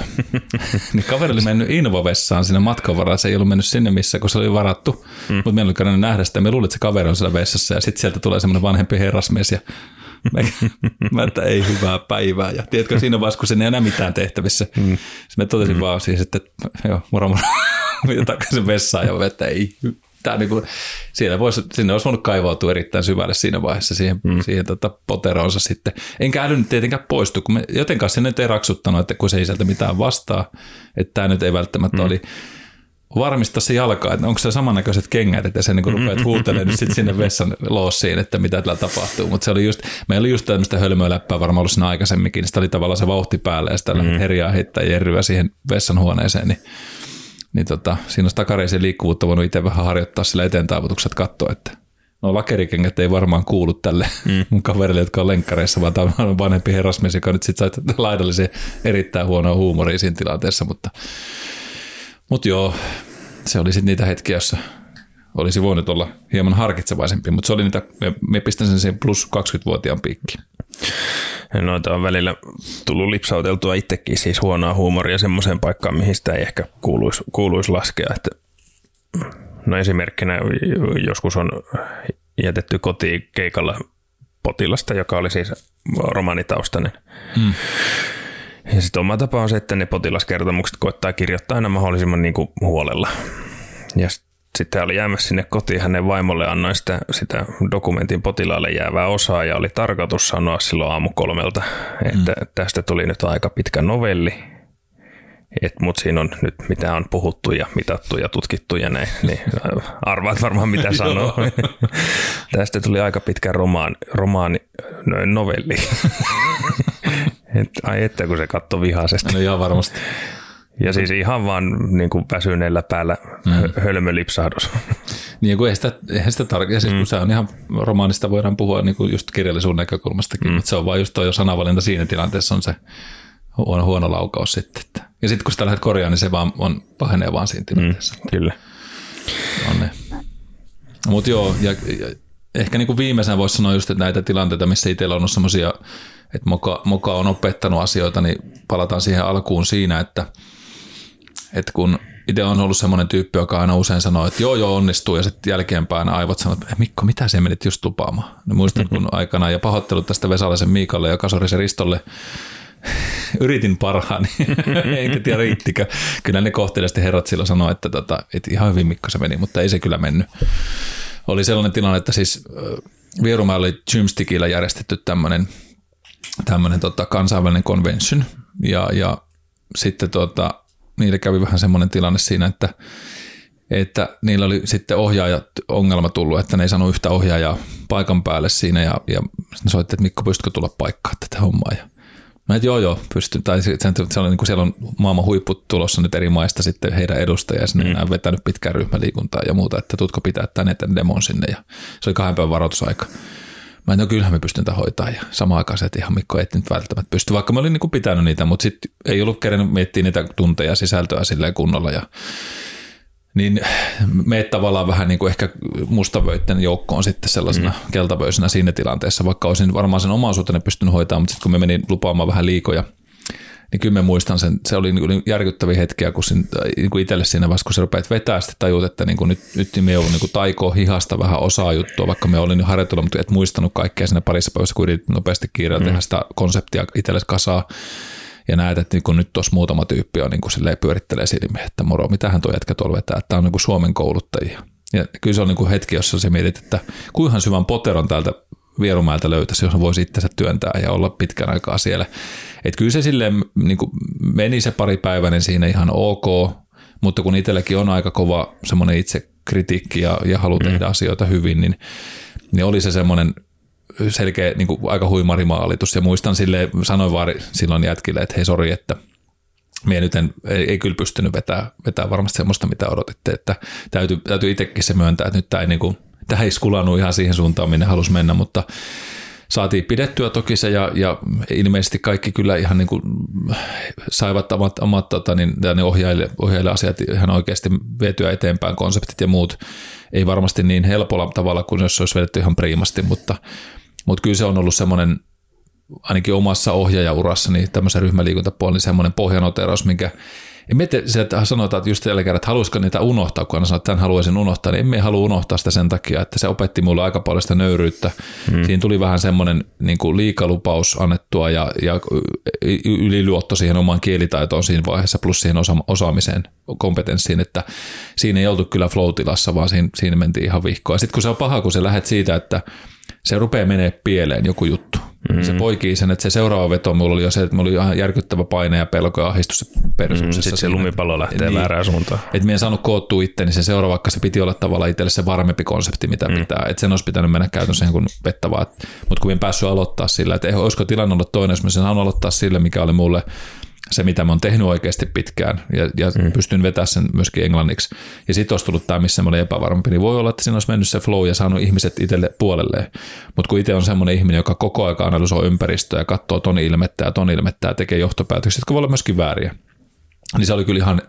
A: niin kaveri oli mennyt Invo-vessaan sinne matkan varaan. Se ei ollut mennyt sinne missä, kun se oli varattu. Mm. Mutta meillä oli kannattanut nähdä sitä. Me luulimme, että se kaveri on siellä vessassa. Ja sitten sieltä tulee semmoinen vanhempi herrasmies. Ja mä, mä että ei hyvää päivää. Ja tiedätkö, siinä vaiheessa, kun siinä ei enää mitään tehtävissä. Mm. Sitten mä totesin mm. vaan siis, että joo, moro moro. takaisin vessaan ja että ei tämä niin kuin, siinä voisi, sinne olisi voinut kaivautua erittäin syvälle siinä vaiheessa siihen, mm. siihen tota poteroonsa sitten. Enkä älynyt tietenkään poistu, kun me jotenkaan se nyt ei raksuttanut, että kun se ei sieltä mitään vastaa, että tämä nyt ei välttämättä mm. oli varmistaa se jalka, että onko se samannäköiset kengät, että se niin rupeat mm-hmm. huutelemaan nyt sitten sinne vessan loossiin, että mitä tällä tapahtuu. Mutta se oli just, meillä oli just tämmöistä hölmöläppää varmaan ollut siinä aikaisemminkin, sitä oli tavallaan se vauhti päälle ja sitä mm. herjaa heittää jerryä siihen vessan huoneeseen, niin niin tota, siinä olisi takareisen liikkuvuutta voinut itse vähän harjoittaa sillä eteen taivutukset katsoa, että no lakerikengät ei varmaan kuulu tälle mm. mun kaverille, jotka on lenkkareissa, vaan tämä on vanhempi herrasmies, joka nyt sitten sai laidallisen erittäin huonoa huumoria siinä tilanteessa, mutta, mutta joo, se oli sitten niitä hetkiä, joissa olisi voinut olla hieman harkitsevaisempi, mutta se oli niitä, me, me pistän sen siihen plus 20-vuotiaan piikki.
B: Noita on välillä tullut lipsauteltua itsekin siis huonoa huumoria semmoiseen paikkaan, mihin sitä ei ehkä kuuluisi, kuuluisi laskea. Että, no esimerkkinä joskus on jätetty kotiin keikalla potilasta, joka oli siis romanitaustainen. Mm. Ja sitten oma tapa on se, että ne potilaskertomukset koittaa kirjoittaa aina mahdollisimman niin kuin huolella. Ja sitten oli jäämässä sinne kotiin, hänen vaimolle annoin sitä, sitä dokumentin potilaalle jäävää osaa ja oli tarkoitus sanoa silloin aamu kolmelta, että mm. tästä tuli nyt aika pitkä novelli, mutta siinä on nyt mitä on puhuttu ja mitattu ja tutkittu ja näin, niin arvaat varmaan mitä sanoo. tästä tuli aika pitkä romaani, romaani novelli. Et, ai että kun se katsoi vihaisesti.
A: No ihan varmasti.
B: Ja siis ihan vaan niin kuin väsyneellä päällä mm. hölmölipsahdus.
A: Niin kuin ei sitä, eihän sitä tarkoita, siis mm. se on ihan romaanista voidaan puhua niin kuin just kirjallisuuden näkökulmastakin, mm. mutta se on vaan just tuo sanavalinta siinä tilanteessa on se huono, huono laukaus sitten. Ja sitten kun sitä lähdet korjaamaan, niin se vaan on, pahenee vaan siinä tilanteessa. Mm,
B: kyllä.
A: On. Mutta joo, ja, ja ehkä niin kuin viimeisenä voisi sanoa just, että näitä tilanteita, missä itsellä on ollut semmoisia, että moka, moka on opettanut asioita, niin palataan siihen alkuun siinä, että – että kun itse on ollut semmoinen tyyppi, joka aina usein sanoo, että joo joo onnistuu ja sitten jälkeenpäin aivot sanoo, että Mikko, mitä se menit just lupaamaan? No muistan, kun aikana ja pahoittelut tästä Vesalaisen Miikalle ja Kasorisen Ristolle yritin parhaani, enkä tiedä riittikö. Kyllä ne kohteliasti herrat silloin sanoi, että, tota, että ihan hyvin Mikko se meni, mutta ei se kyllä mennyt. Oli sellainen tilanne, että siis Vierumäellä oli Gymstickillä järjestetty tämmöinen, tämmöinen tota, kansainvälinen convention ja, ja sitten tota, niille kävi vähän semmoinen tilanne siinä, että, että niillä oli sitten ohjaajat ongelma tullut, että ne ei saanut yhtä ohjaajaa paikan päälle siinä ja, ja ne soitti, että Mikko, pystytkö tulla paikkaan tätä hommaa ja Mä että joo joo, pystyn. Tai se, se on, niin kuin siellä on maailman huipput tulossa nyt eri maista sitten heidän edustajia, mm. ne on vetänyt pitkään ryhmäliikuntaa ja muuta, että tutko pitää tänne tämän demon sinne ja se oli kahden päivän varoitusaika. Mä en no kyllähän me pystyn tätä hoitaa ja samaan aikaan se, että ihan Mikko ei nyt välttämättä pysty, vaikka mä olin niin kuin pitänyt niitä, mutta sitten ei ollut kerennyt miettiä niitä tunteja sisältöä silleen kunnolla ja niin me tavallaan vähän niin kuin ehkä mustavöitten joukkoon sitten sellaisena mm. keltavöisenä siinä tilanteessa, vaikka olisin varmaan sen omaisuuteni pystynyt hoitamaan, mutta sitten kun me menin lupaamaan vähän liikoja – niin kyllä mä muistan sen, se oli niin järkyttäviä hetkiä, kun sin, niin kuin itselle siinä vaiheessa, kun sä rupeat vetää, sitten tajut, että niin kuin nyt, nyt me joudun niin taikoa hihasta vähän osaa juttua, vaikka me olin jo harjoitellut, mutta et muistanut kaikkea siinä parissa päivässä, kun yritit nopeasti kiireellä mm. tehdä sitä konseptia itsellesi kasaa ja näet, että niin nyt tuossa muutama tyyppi on niin kuin pyörittelee silmiä, että moro, mitähän tuo jätkä tuolla vetää, että tämä on niin Suomen kouluttajia. Ja kyllä se on niin hetki, jossa se mietit, että kuinka syvän poteron täältä Vierumäeltä löytäisi, jos voisi itsensä työntää ja olla pitkän aikaa siellä. Että kyllä se silleen niin kuin meni se pari päiväinen siinä ihan ok, Mutta kun itselläkin on aika kova semmoinen itse kritiikki ja, ja halu mm. tehdä asioita hyvin, niin, niin oli se semmoinen selkeä niin kuin aika huimarimaalitus. Ja muistan sille sanoin vaan silloin jätkille, että hei sori, että Mie nyt en, ei, ei kyllä pystynyt vetää, vetää varmasti semmoista, mitä odotitte, että täytyy, täytyy itsekin se myöntää, että nyt tämä ei, niin kuin, tämä ei skulannut ihan siihen suuntaan, minne halusi mennä, mutta saatiin pidettyä toki se ja, ja ilmeisesti kaikki kyllä ihan niin kuin saivat omat, omat tota, niin, ne ohjaille, ohjaille asiat ihan oikeasti vietyä eteenpäin, konseptit ja muut. Ei varmasti niin helpolla tavalla kuin jos se olisi vedetty ihan priimasti, mutta, mutta kyllä se on ollut semmoinen ainakin omassa ohjaajaurassani tämmöisen ryhmäliikuntapuolella niin semmoinen pohjanoteraus, minkä en mieti, että sanotaan, että just tällä kerran, että haluaisiko niitä unohtaa, kun aina sanoo, että tämän haluaisin unohtaa, niin emme halua unohtaa sitä sen takia, että se opetti mulle aika paljon sitä nöyryyttä. Mm. Siinä tuli vähän semmoinen niin kuin liikalupaus annettua ja, ja yliluotto siihen omaan kielitaitoon siinä vaiheessa, plus siihen osa- osaamiseen, kompetenssiin, että siinä ei oltu kyllä flow-tilassa, vaan siinä, siinä mentiin ihan vihkoa. Sitten kun se on paha, kun se lähdet siitä, että se rupeaa menee pieleen joku juttu, Mm-hmm. Se poikii sen, että se seuraava veto mulla oli jo se, että mulla oli ihan järkyttävä paine ja pelko ja ahdistus persuksessa. Mm,
B: sitten se lumipallo lähtee niin, väärään suuntaan.
A: Että minä en saanut koottua itse, niin se seuraava, vaikka se piti olla tavallaan itselle se varmempi konsepti, mitä mm. pitää. Että sen olisi pitänyt mennä käytännössä ihan kuin vettävää. Mutta kun en päässyt aloittaa sillä, että olisiko tilanne ollut toinen, jos mä sen aloittaa sille, mikä oli mulle se, mitä mä oon tehnyt oikeasti pitkään ja, ja mm. pystyn vetämään sen myöskin englanniksi. Ja sitten olisi tullut tämä, missä mä olin epävarmempi, niin voi olla, että siinä olisi mennyt se flow ja saanut ihmiset itselle puolelleen. Mutta kun itse on semmoinen ihminen, joka koko ajan analysoi ympäristöä ja katsoo ton ilmettä ja ton ilmettä ja tekee johtopäätöksiä, jotka voi olla myöskin vääriä, niin se oli kyllä ihan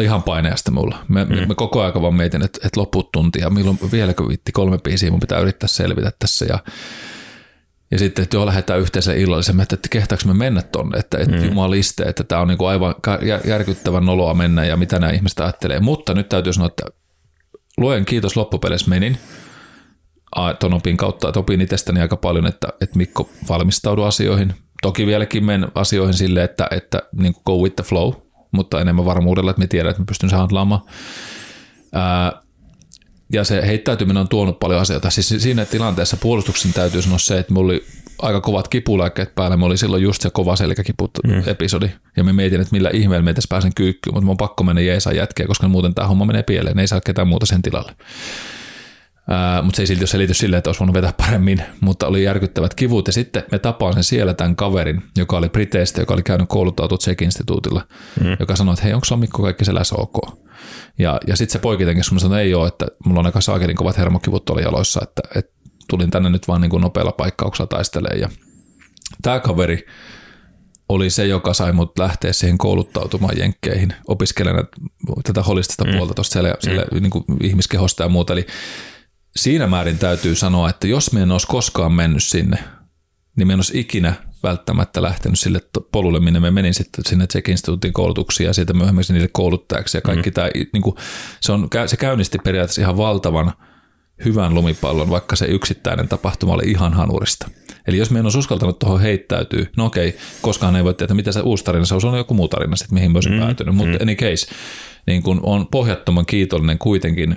A: ihan paineesta mulla. Me, mm. me koko ajan vaan mietin, että, että loput tuntia, milloin vieläkö viitti kolme biisiä, mun pitää yrittää selvitä tässä ja ja sitten, että joo, lähdetään yhteisen illallisen, että, että kehtaako me mennä tonne, että, että mm. jumaliste, että tämä on niin kuin aivan järkyttävän noloa mennä ja mitä nämä ihmiset ajattelee. Mutta nyt täytyy sanoa, että luen kiitos loppupeleissä menin ton opin kautta, että opin itsestäni aika paljon, että, että Mikko valmistaudu asioihin. Toki vieläkin menen asioihin silleen, että, että niin kuin go with the flow, mutta enemmän varmuudella, että me tiedän, että me pystyn handlaamaan. Ää, ja se heittäytyminen on tuonut paljon asioita. Siis siinä tilanteessa puolustuksen täytyy sanoa se, että mulla oli aika kovat kipulääkkeet päällä. Mulla oli silloin just se kova selkäkipu-episodi. Mm. Ja me mietin, että millä ihmeellä me pääsen kyykkyyn, mutta mun on pakko mennä jeesaa jätkeä, koska muuten tämä homma menee pieleen. Ne ei saa ketään muuta sen tilalle. Mutta se ei silti ole selitys silleen, että olisi voinut vetää paremmin, mutta oli järkyttävät kivut. Ja sitten me tapaan sen siellä tämän kaverin, joka oli Briteistä, joka oli käynyt kouluttautua Tsek-instituutilla, mm. joka sanoi, että hei, onko Mikko kaikki selässä ok? Ja, ja sitten se poikitenkin sanoi, että ei ole, että mulla on aika saakelin kovat hermokivut tuolla jaloissa, että, että tulin tänne nyt vaan niin kuin nopealla paikkauksella taistelemaan. Ja tämä kaveri oli se, joka sai mut lähteä siihen kouluttautumaan jenkkeihin, opiskelemaan tätä holistista mm. puolta tuosta siellä, siellä mm. niin kuin ihmiskehosta ja muuta. Eli siinä määrin täytyy sanoa, että jos me en olisi koskaan mennyt sinne, niin me en olisi ikinä välttämättä lähtenyt sille polulle, minne me menin sitten sinne Czech Instituutin koulutuksiin ja siitä myöhemmin niille kouluttajaksi ja kaikki mm. tämä, niin kuin, se, on, se käynnisti periaatteessa ihan valtavan hyvän lumipallon, vaikka se yksittäinen tapahtuma oli ihan hanurista. Eli jos me en olisi uskaltanut tuohon heittäytyy, no okei, koskaan ei voi tietää, mitä se uusi tarina, se on joku muu tarina sitten, mihin mä olisin mm. päätynyt, mutta mm. any case, niin kun on pohjattoman kiitollinen kuitenkin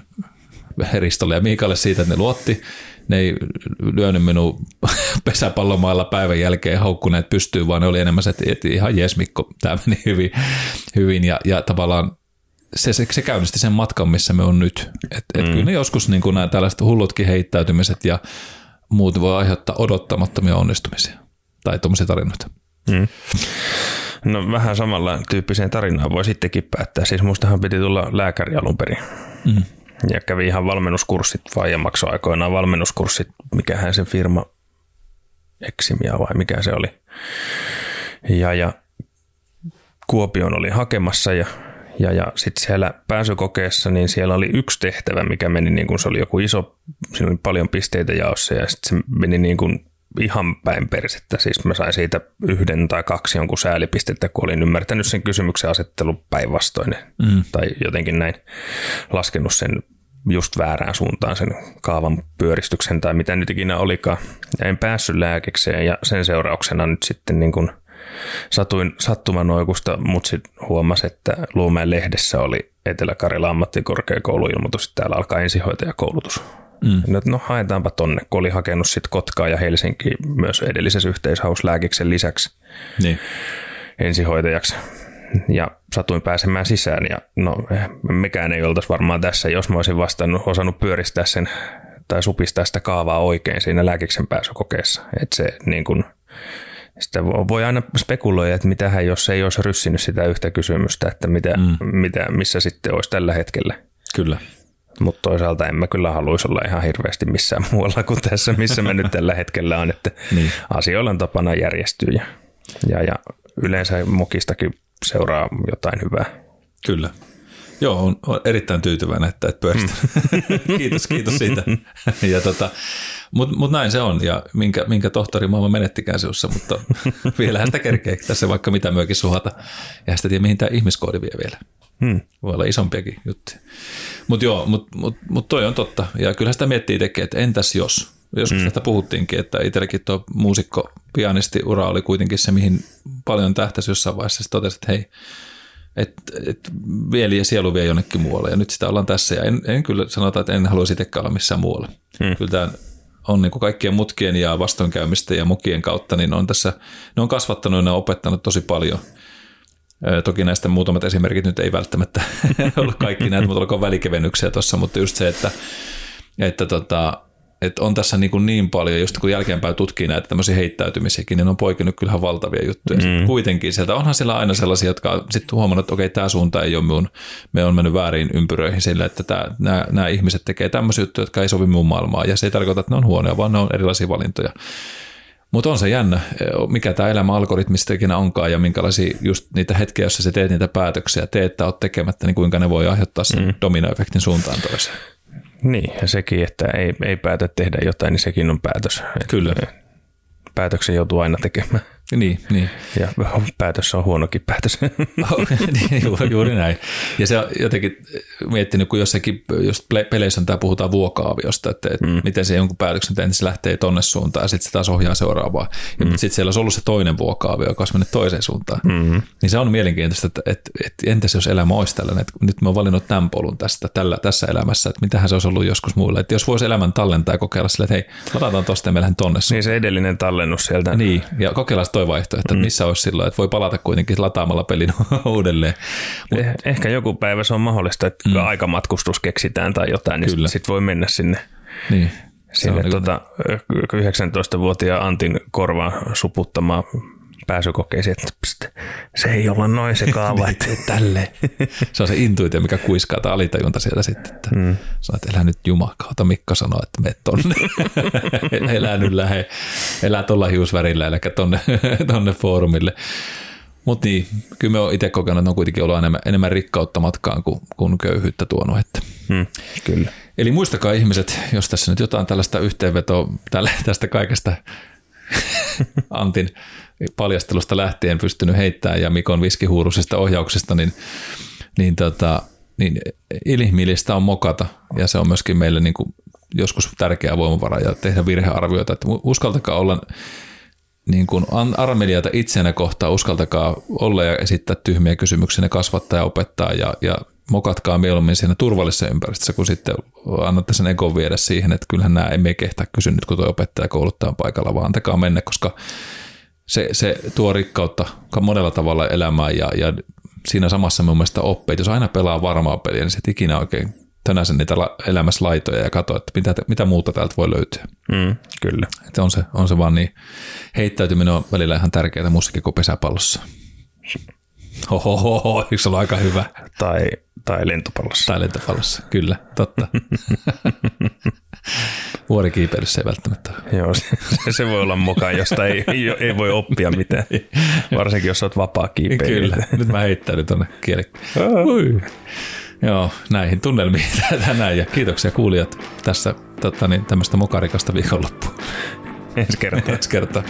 A: Heristolle ja Miikalle siitä, että ne luotti ne ei lyönyt minun pesäpallomailla päivän jälkeen haukkuneet pystyyn, vaan ne oli enemmän se, että ihan jes Mikko, tämä meni hyvin, hyvin ja, ja tavallaan se, se, se käynnisti sen matkan, missä me on nyt. Et, et mm. Kyllä ne joskus niin kuin nämä tällaiset hullutkin heittäytymiset ja muut voi aiheuttaa odottamattomia onnistumisia tai tuommoisia tarinoita. Mm.
B: No vähän samalla tyyppiseen tarinaan voi sittenkin päättää. Siis mustahan piti tulla lääkäri alun perin. Mm ja kävi ihan valmennuskurssit, vai maksoi aikoinaan valmennuskurssit, mikähän se firma, Eximia vai mikä se oli. Ja, ja Kuopion oli hakemassa ja, ja, ja sitten siellä pääsykokeessa, niin siellä oli yksi tehtävä, mikä meni niin kuin se oli joku iso, siinä oli paljon pisteitä jaossa ja sitten se meni niin kuin ihan päin persettä. Siis mä sain siitä yhden tai kaksi jonkun säälipistettä, kun olin ymmärtänyt sen kysymyksen asettelun päinvastoin mm. tai jotenkin näin laskenut sen just väärään suuntaan sen kaavan pyöristyksen tai mitä nyt ikinä olikaan. Ja en päässyt lääkekseen ja sen seurauksena nyt sitten niin kuin satuin sattumanoikusta, mutta sitten huomasi, että Luumeen lehdessä oli Etelä-Karjala ammattikorkeakouluilmoitus, että täällä alkaa ensihoitajakoulutus. Mm. No, no haetaanpa tonne, kun oli hakenut sitten Kotkaa ja Helsinki myös edellisessä yhteishauslääkiksen lisäksi niin. ensihoitajaksi. ja satuin pääsemään sisään. Ja no, mekään ei oltaisi varmaan tässä, jos mä olisin vastannut, osannut pyöristää sen tai supistaa sitä kaavaa oikein siinä lääkiksen pääsykokeessa. Että se niin kuin, sitä voi aina spekuloida, että mitähän jos ei olisi ryssinyt sitä yhtä kysymystä, että mitä, mm. mitä, missä sitten olisi tällä hetkellä.
A: Kyllä.
B: Mutta toisaalta en mä kyllä haluaisi olla ihan hirveästi missään muualla kuin tässä, missä mä nyt tällä hetkellä on, että niin. asioilla on tapana järjestyä ja, ja, ja yleensä mokistakin seuraa jotain hyvää.
A: Kyllä. Joo, on, on erittäin tyytyväinen, että et pyöristä. Mm. kiitos, kiitos siitä. ja tota, Mutta mut näin se on, ja minkä, minkä tohtori maailma menettikään sinussa, mutta vielähän sitä kerkee tässä vaikka mitä myökin suhata. Ja sitä tiedä, mihin tämä ihmiskoodi vie vielä. Hmm. Voi olla isompiakin juttuja. Mutta joo, mutta mut, mut toi on totta. Ja kyllä sitä miettii tekee, että entäs jos? Joskus hmm. tästä puhuttiinkin, että itselläkin tuo muusikko, pianisti ura oli kuitenkin se, mihin paljon tähtäisi jossain vaiheessa. Sitten totesi, että hei, että et vieli ja sielu vie jonnekin muualle ja nyt sitä ollaan tässä ja en, en kyllä sanota, että en haluaisi itsekään olla missään muualla. Hmm. Kyllä tämä on niin kuin kaikkien mutkien ja vastoinkäymisten ja mukien kautta, niin on tässä, ne on kasvattanut ja opettanut tosi paljon. Toki näistä muutamat esimerkit nyt ei välttämättä ollut kaikki näitä, mutta olkoon välikevennyksiä tuossa, mutta just se, että, että tota, että on tässä niin, kuin niin paljon, just kun jälkeenpäin tutkii näitä tämmöisiä heittäytymisiäkin, niin ne on poikinut kyllähän valtavia juttuja. Mm. kuitenkin sieltä onhan siellä aina sellaisia, jotka sitten huomannut, että okei, tämä suunta ei ole minun, me on mennyt väärin ympyröihin sillä, että tämä, nämä, nämä ihmiset tekee tämmöisiä juttuja, jotka ei sovi mun maailmaan. Ja se ei tarkoita, että ne on huonoja, vaan ne on erilaisia valintoja. Mutta on se jännä, mikä tämä elämä algoritmista ikinä onkaan ja minkälaisia just niitä hetkiä, joissa sä teet niitä päätöksiä, teet tai oot tekemättä, niin kuinka ne voi aiheuttaa sen mm. dominoefektin suuntaan toiseen.
B: Niin, ja sekin, että ei, ei päätä tehdä jotain, niin sekin on päätös.
A: Kyllä.
B: Päätöksen joutuu aina tekemään.
A: Niin, niin.
B: Ja päätös on huonokin päätös.
A: niin, juuri näin. Ja se on jotenkin miettinyt, kun jossakin, jos peleissä on tämä puhutaan vuokaaviosta, että, että mm. miten se jonkun päätöksen teet, niin se lähtee tonne suuntaan ja sitten se taas ohjaa seuraavaa. Ja mm. sitten siellä olisi ollut se toinen vuokaavio, joka olisi mennyt toiseen suuntaan. Mm-hmm. Niin se on mielenkiintoista, että, että, että entäs jos elämä olisi tällainen, että nyt mä oon valinnut tämän polun tästä, tällä, tässä elämässä, että mitähän se olisi ollut joskus muille. Että jos voisi elämän tallentaa ja kokeilla sille, että hei, latataan tosta ja me tonne
B: suuntaan. Niin se edellinen tallennus sieltä.
A: Niin, ja kokeillaan toi vaihtoehto, että mm. missä olisi silloin, että voi palata kuitenkin lataamalla pelin uudelleen.
B: Mut, eh, Ehkä joku päivä se on mahdollista, että mm. aikamatkustus keksitään tai jotain, niin sitten voi mennä sinne.
A: Niin.
B: Sinne tuota, 19-vuotiaan Antin korvaan suputtamaan pääsykokeisiin, että pst, se ei olla noin se kaava.
A: että tälle. Se on se intuitio, mikä kuiskaa tai alitajunta sieltä sitten. Että mm. Että elää nyt jumakauta. Mikko sanoo, että me tonne. elää nyt lähe. Elää tuolla hiusvärillä, eli tonne, tonne foorumille. Mutta niin, kyllä me on itse kokenut, että on kuitenkin ollut enemmän, enemmän rikkautta matkaan kuin, kuin köyhyyttä tuonut. Että.
B: Hmm, kyllä.
A: Eli muistakaa ihmiset, jos tässä nyt jotain tällaista yhteenvetoa tästä kaikesta Antin paljastelusta lähtien pystynyt heittämään ja Mikon viskihuurusista ohjauksesta, niin, niin, tota, niin inhimillistä on mokata. Ja se on myöskin meille niin kuin joskus tärkeä voimavara ja tehdä virhearvioita, että uskaltakaa olla niin kuin armeliaita itseänä kohtaan, uskaltakaa olla ja esittää tyhmiä kysymyksiä, kasvattaa ja opettaa ja, ja mokatkaa mieluummin siinä turvallisessa ympäristössä, kun sitten annatte sen ekon viedä siihen, että kyllähän nämä emme kehtaa kysy nyt, kun tuo opettaja kouluttaa paikalla, vaan antakaa mennä, koska se, se tuo rikkautta monella tavalla elämään ja, ja siinä samassa mun mielestä oppeet, jos aina pelaa varmaa peliä, niin se ikinä oikein tänänsä niitä elämässä laitoja ja katsoa, että mitä, mitä muuta täältä voi löytyä.
B: Mm, kyllä.
A: Että on, se, on se vaan niin, heittäytyminen on välillä ihan tärkeää muussakin kuin pesäpallossa. Ohohoho, eikö se ole aika hyvä?
B: Tai, tai lentopallossa.
A: Tai lentopallossa, kyllä, totta. Vuorikiipeilyssä ei välttämättä
B: Joo, se, se voi olla mukaan, josta ei, ei voi oppia mitään. Varsinkin, jos olet vapaa kiipeilijä.
A: Kyllä, nyt mä heittäydyn tuonne kieli. Joo, näihin tunnelmiin tänään ja kiitoksia kuulijat tässä tota, niin, tämmöistä mokarikasta viikonloppua.
B: Ensi kertaa.
A: Ensi kertaa.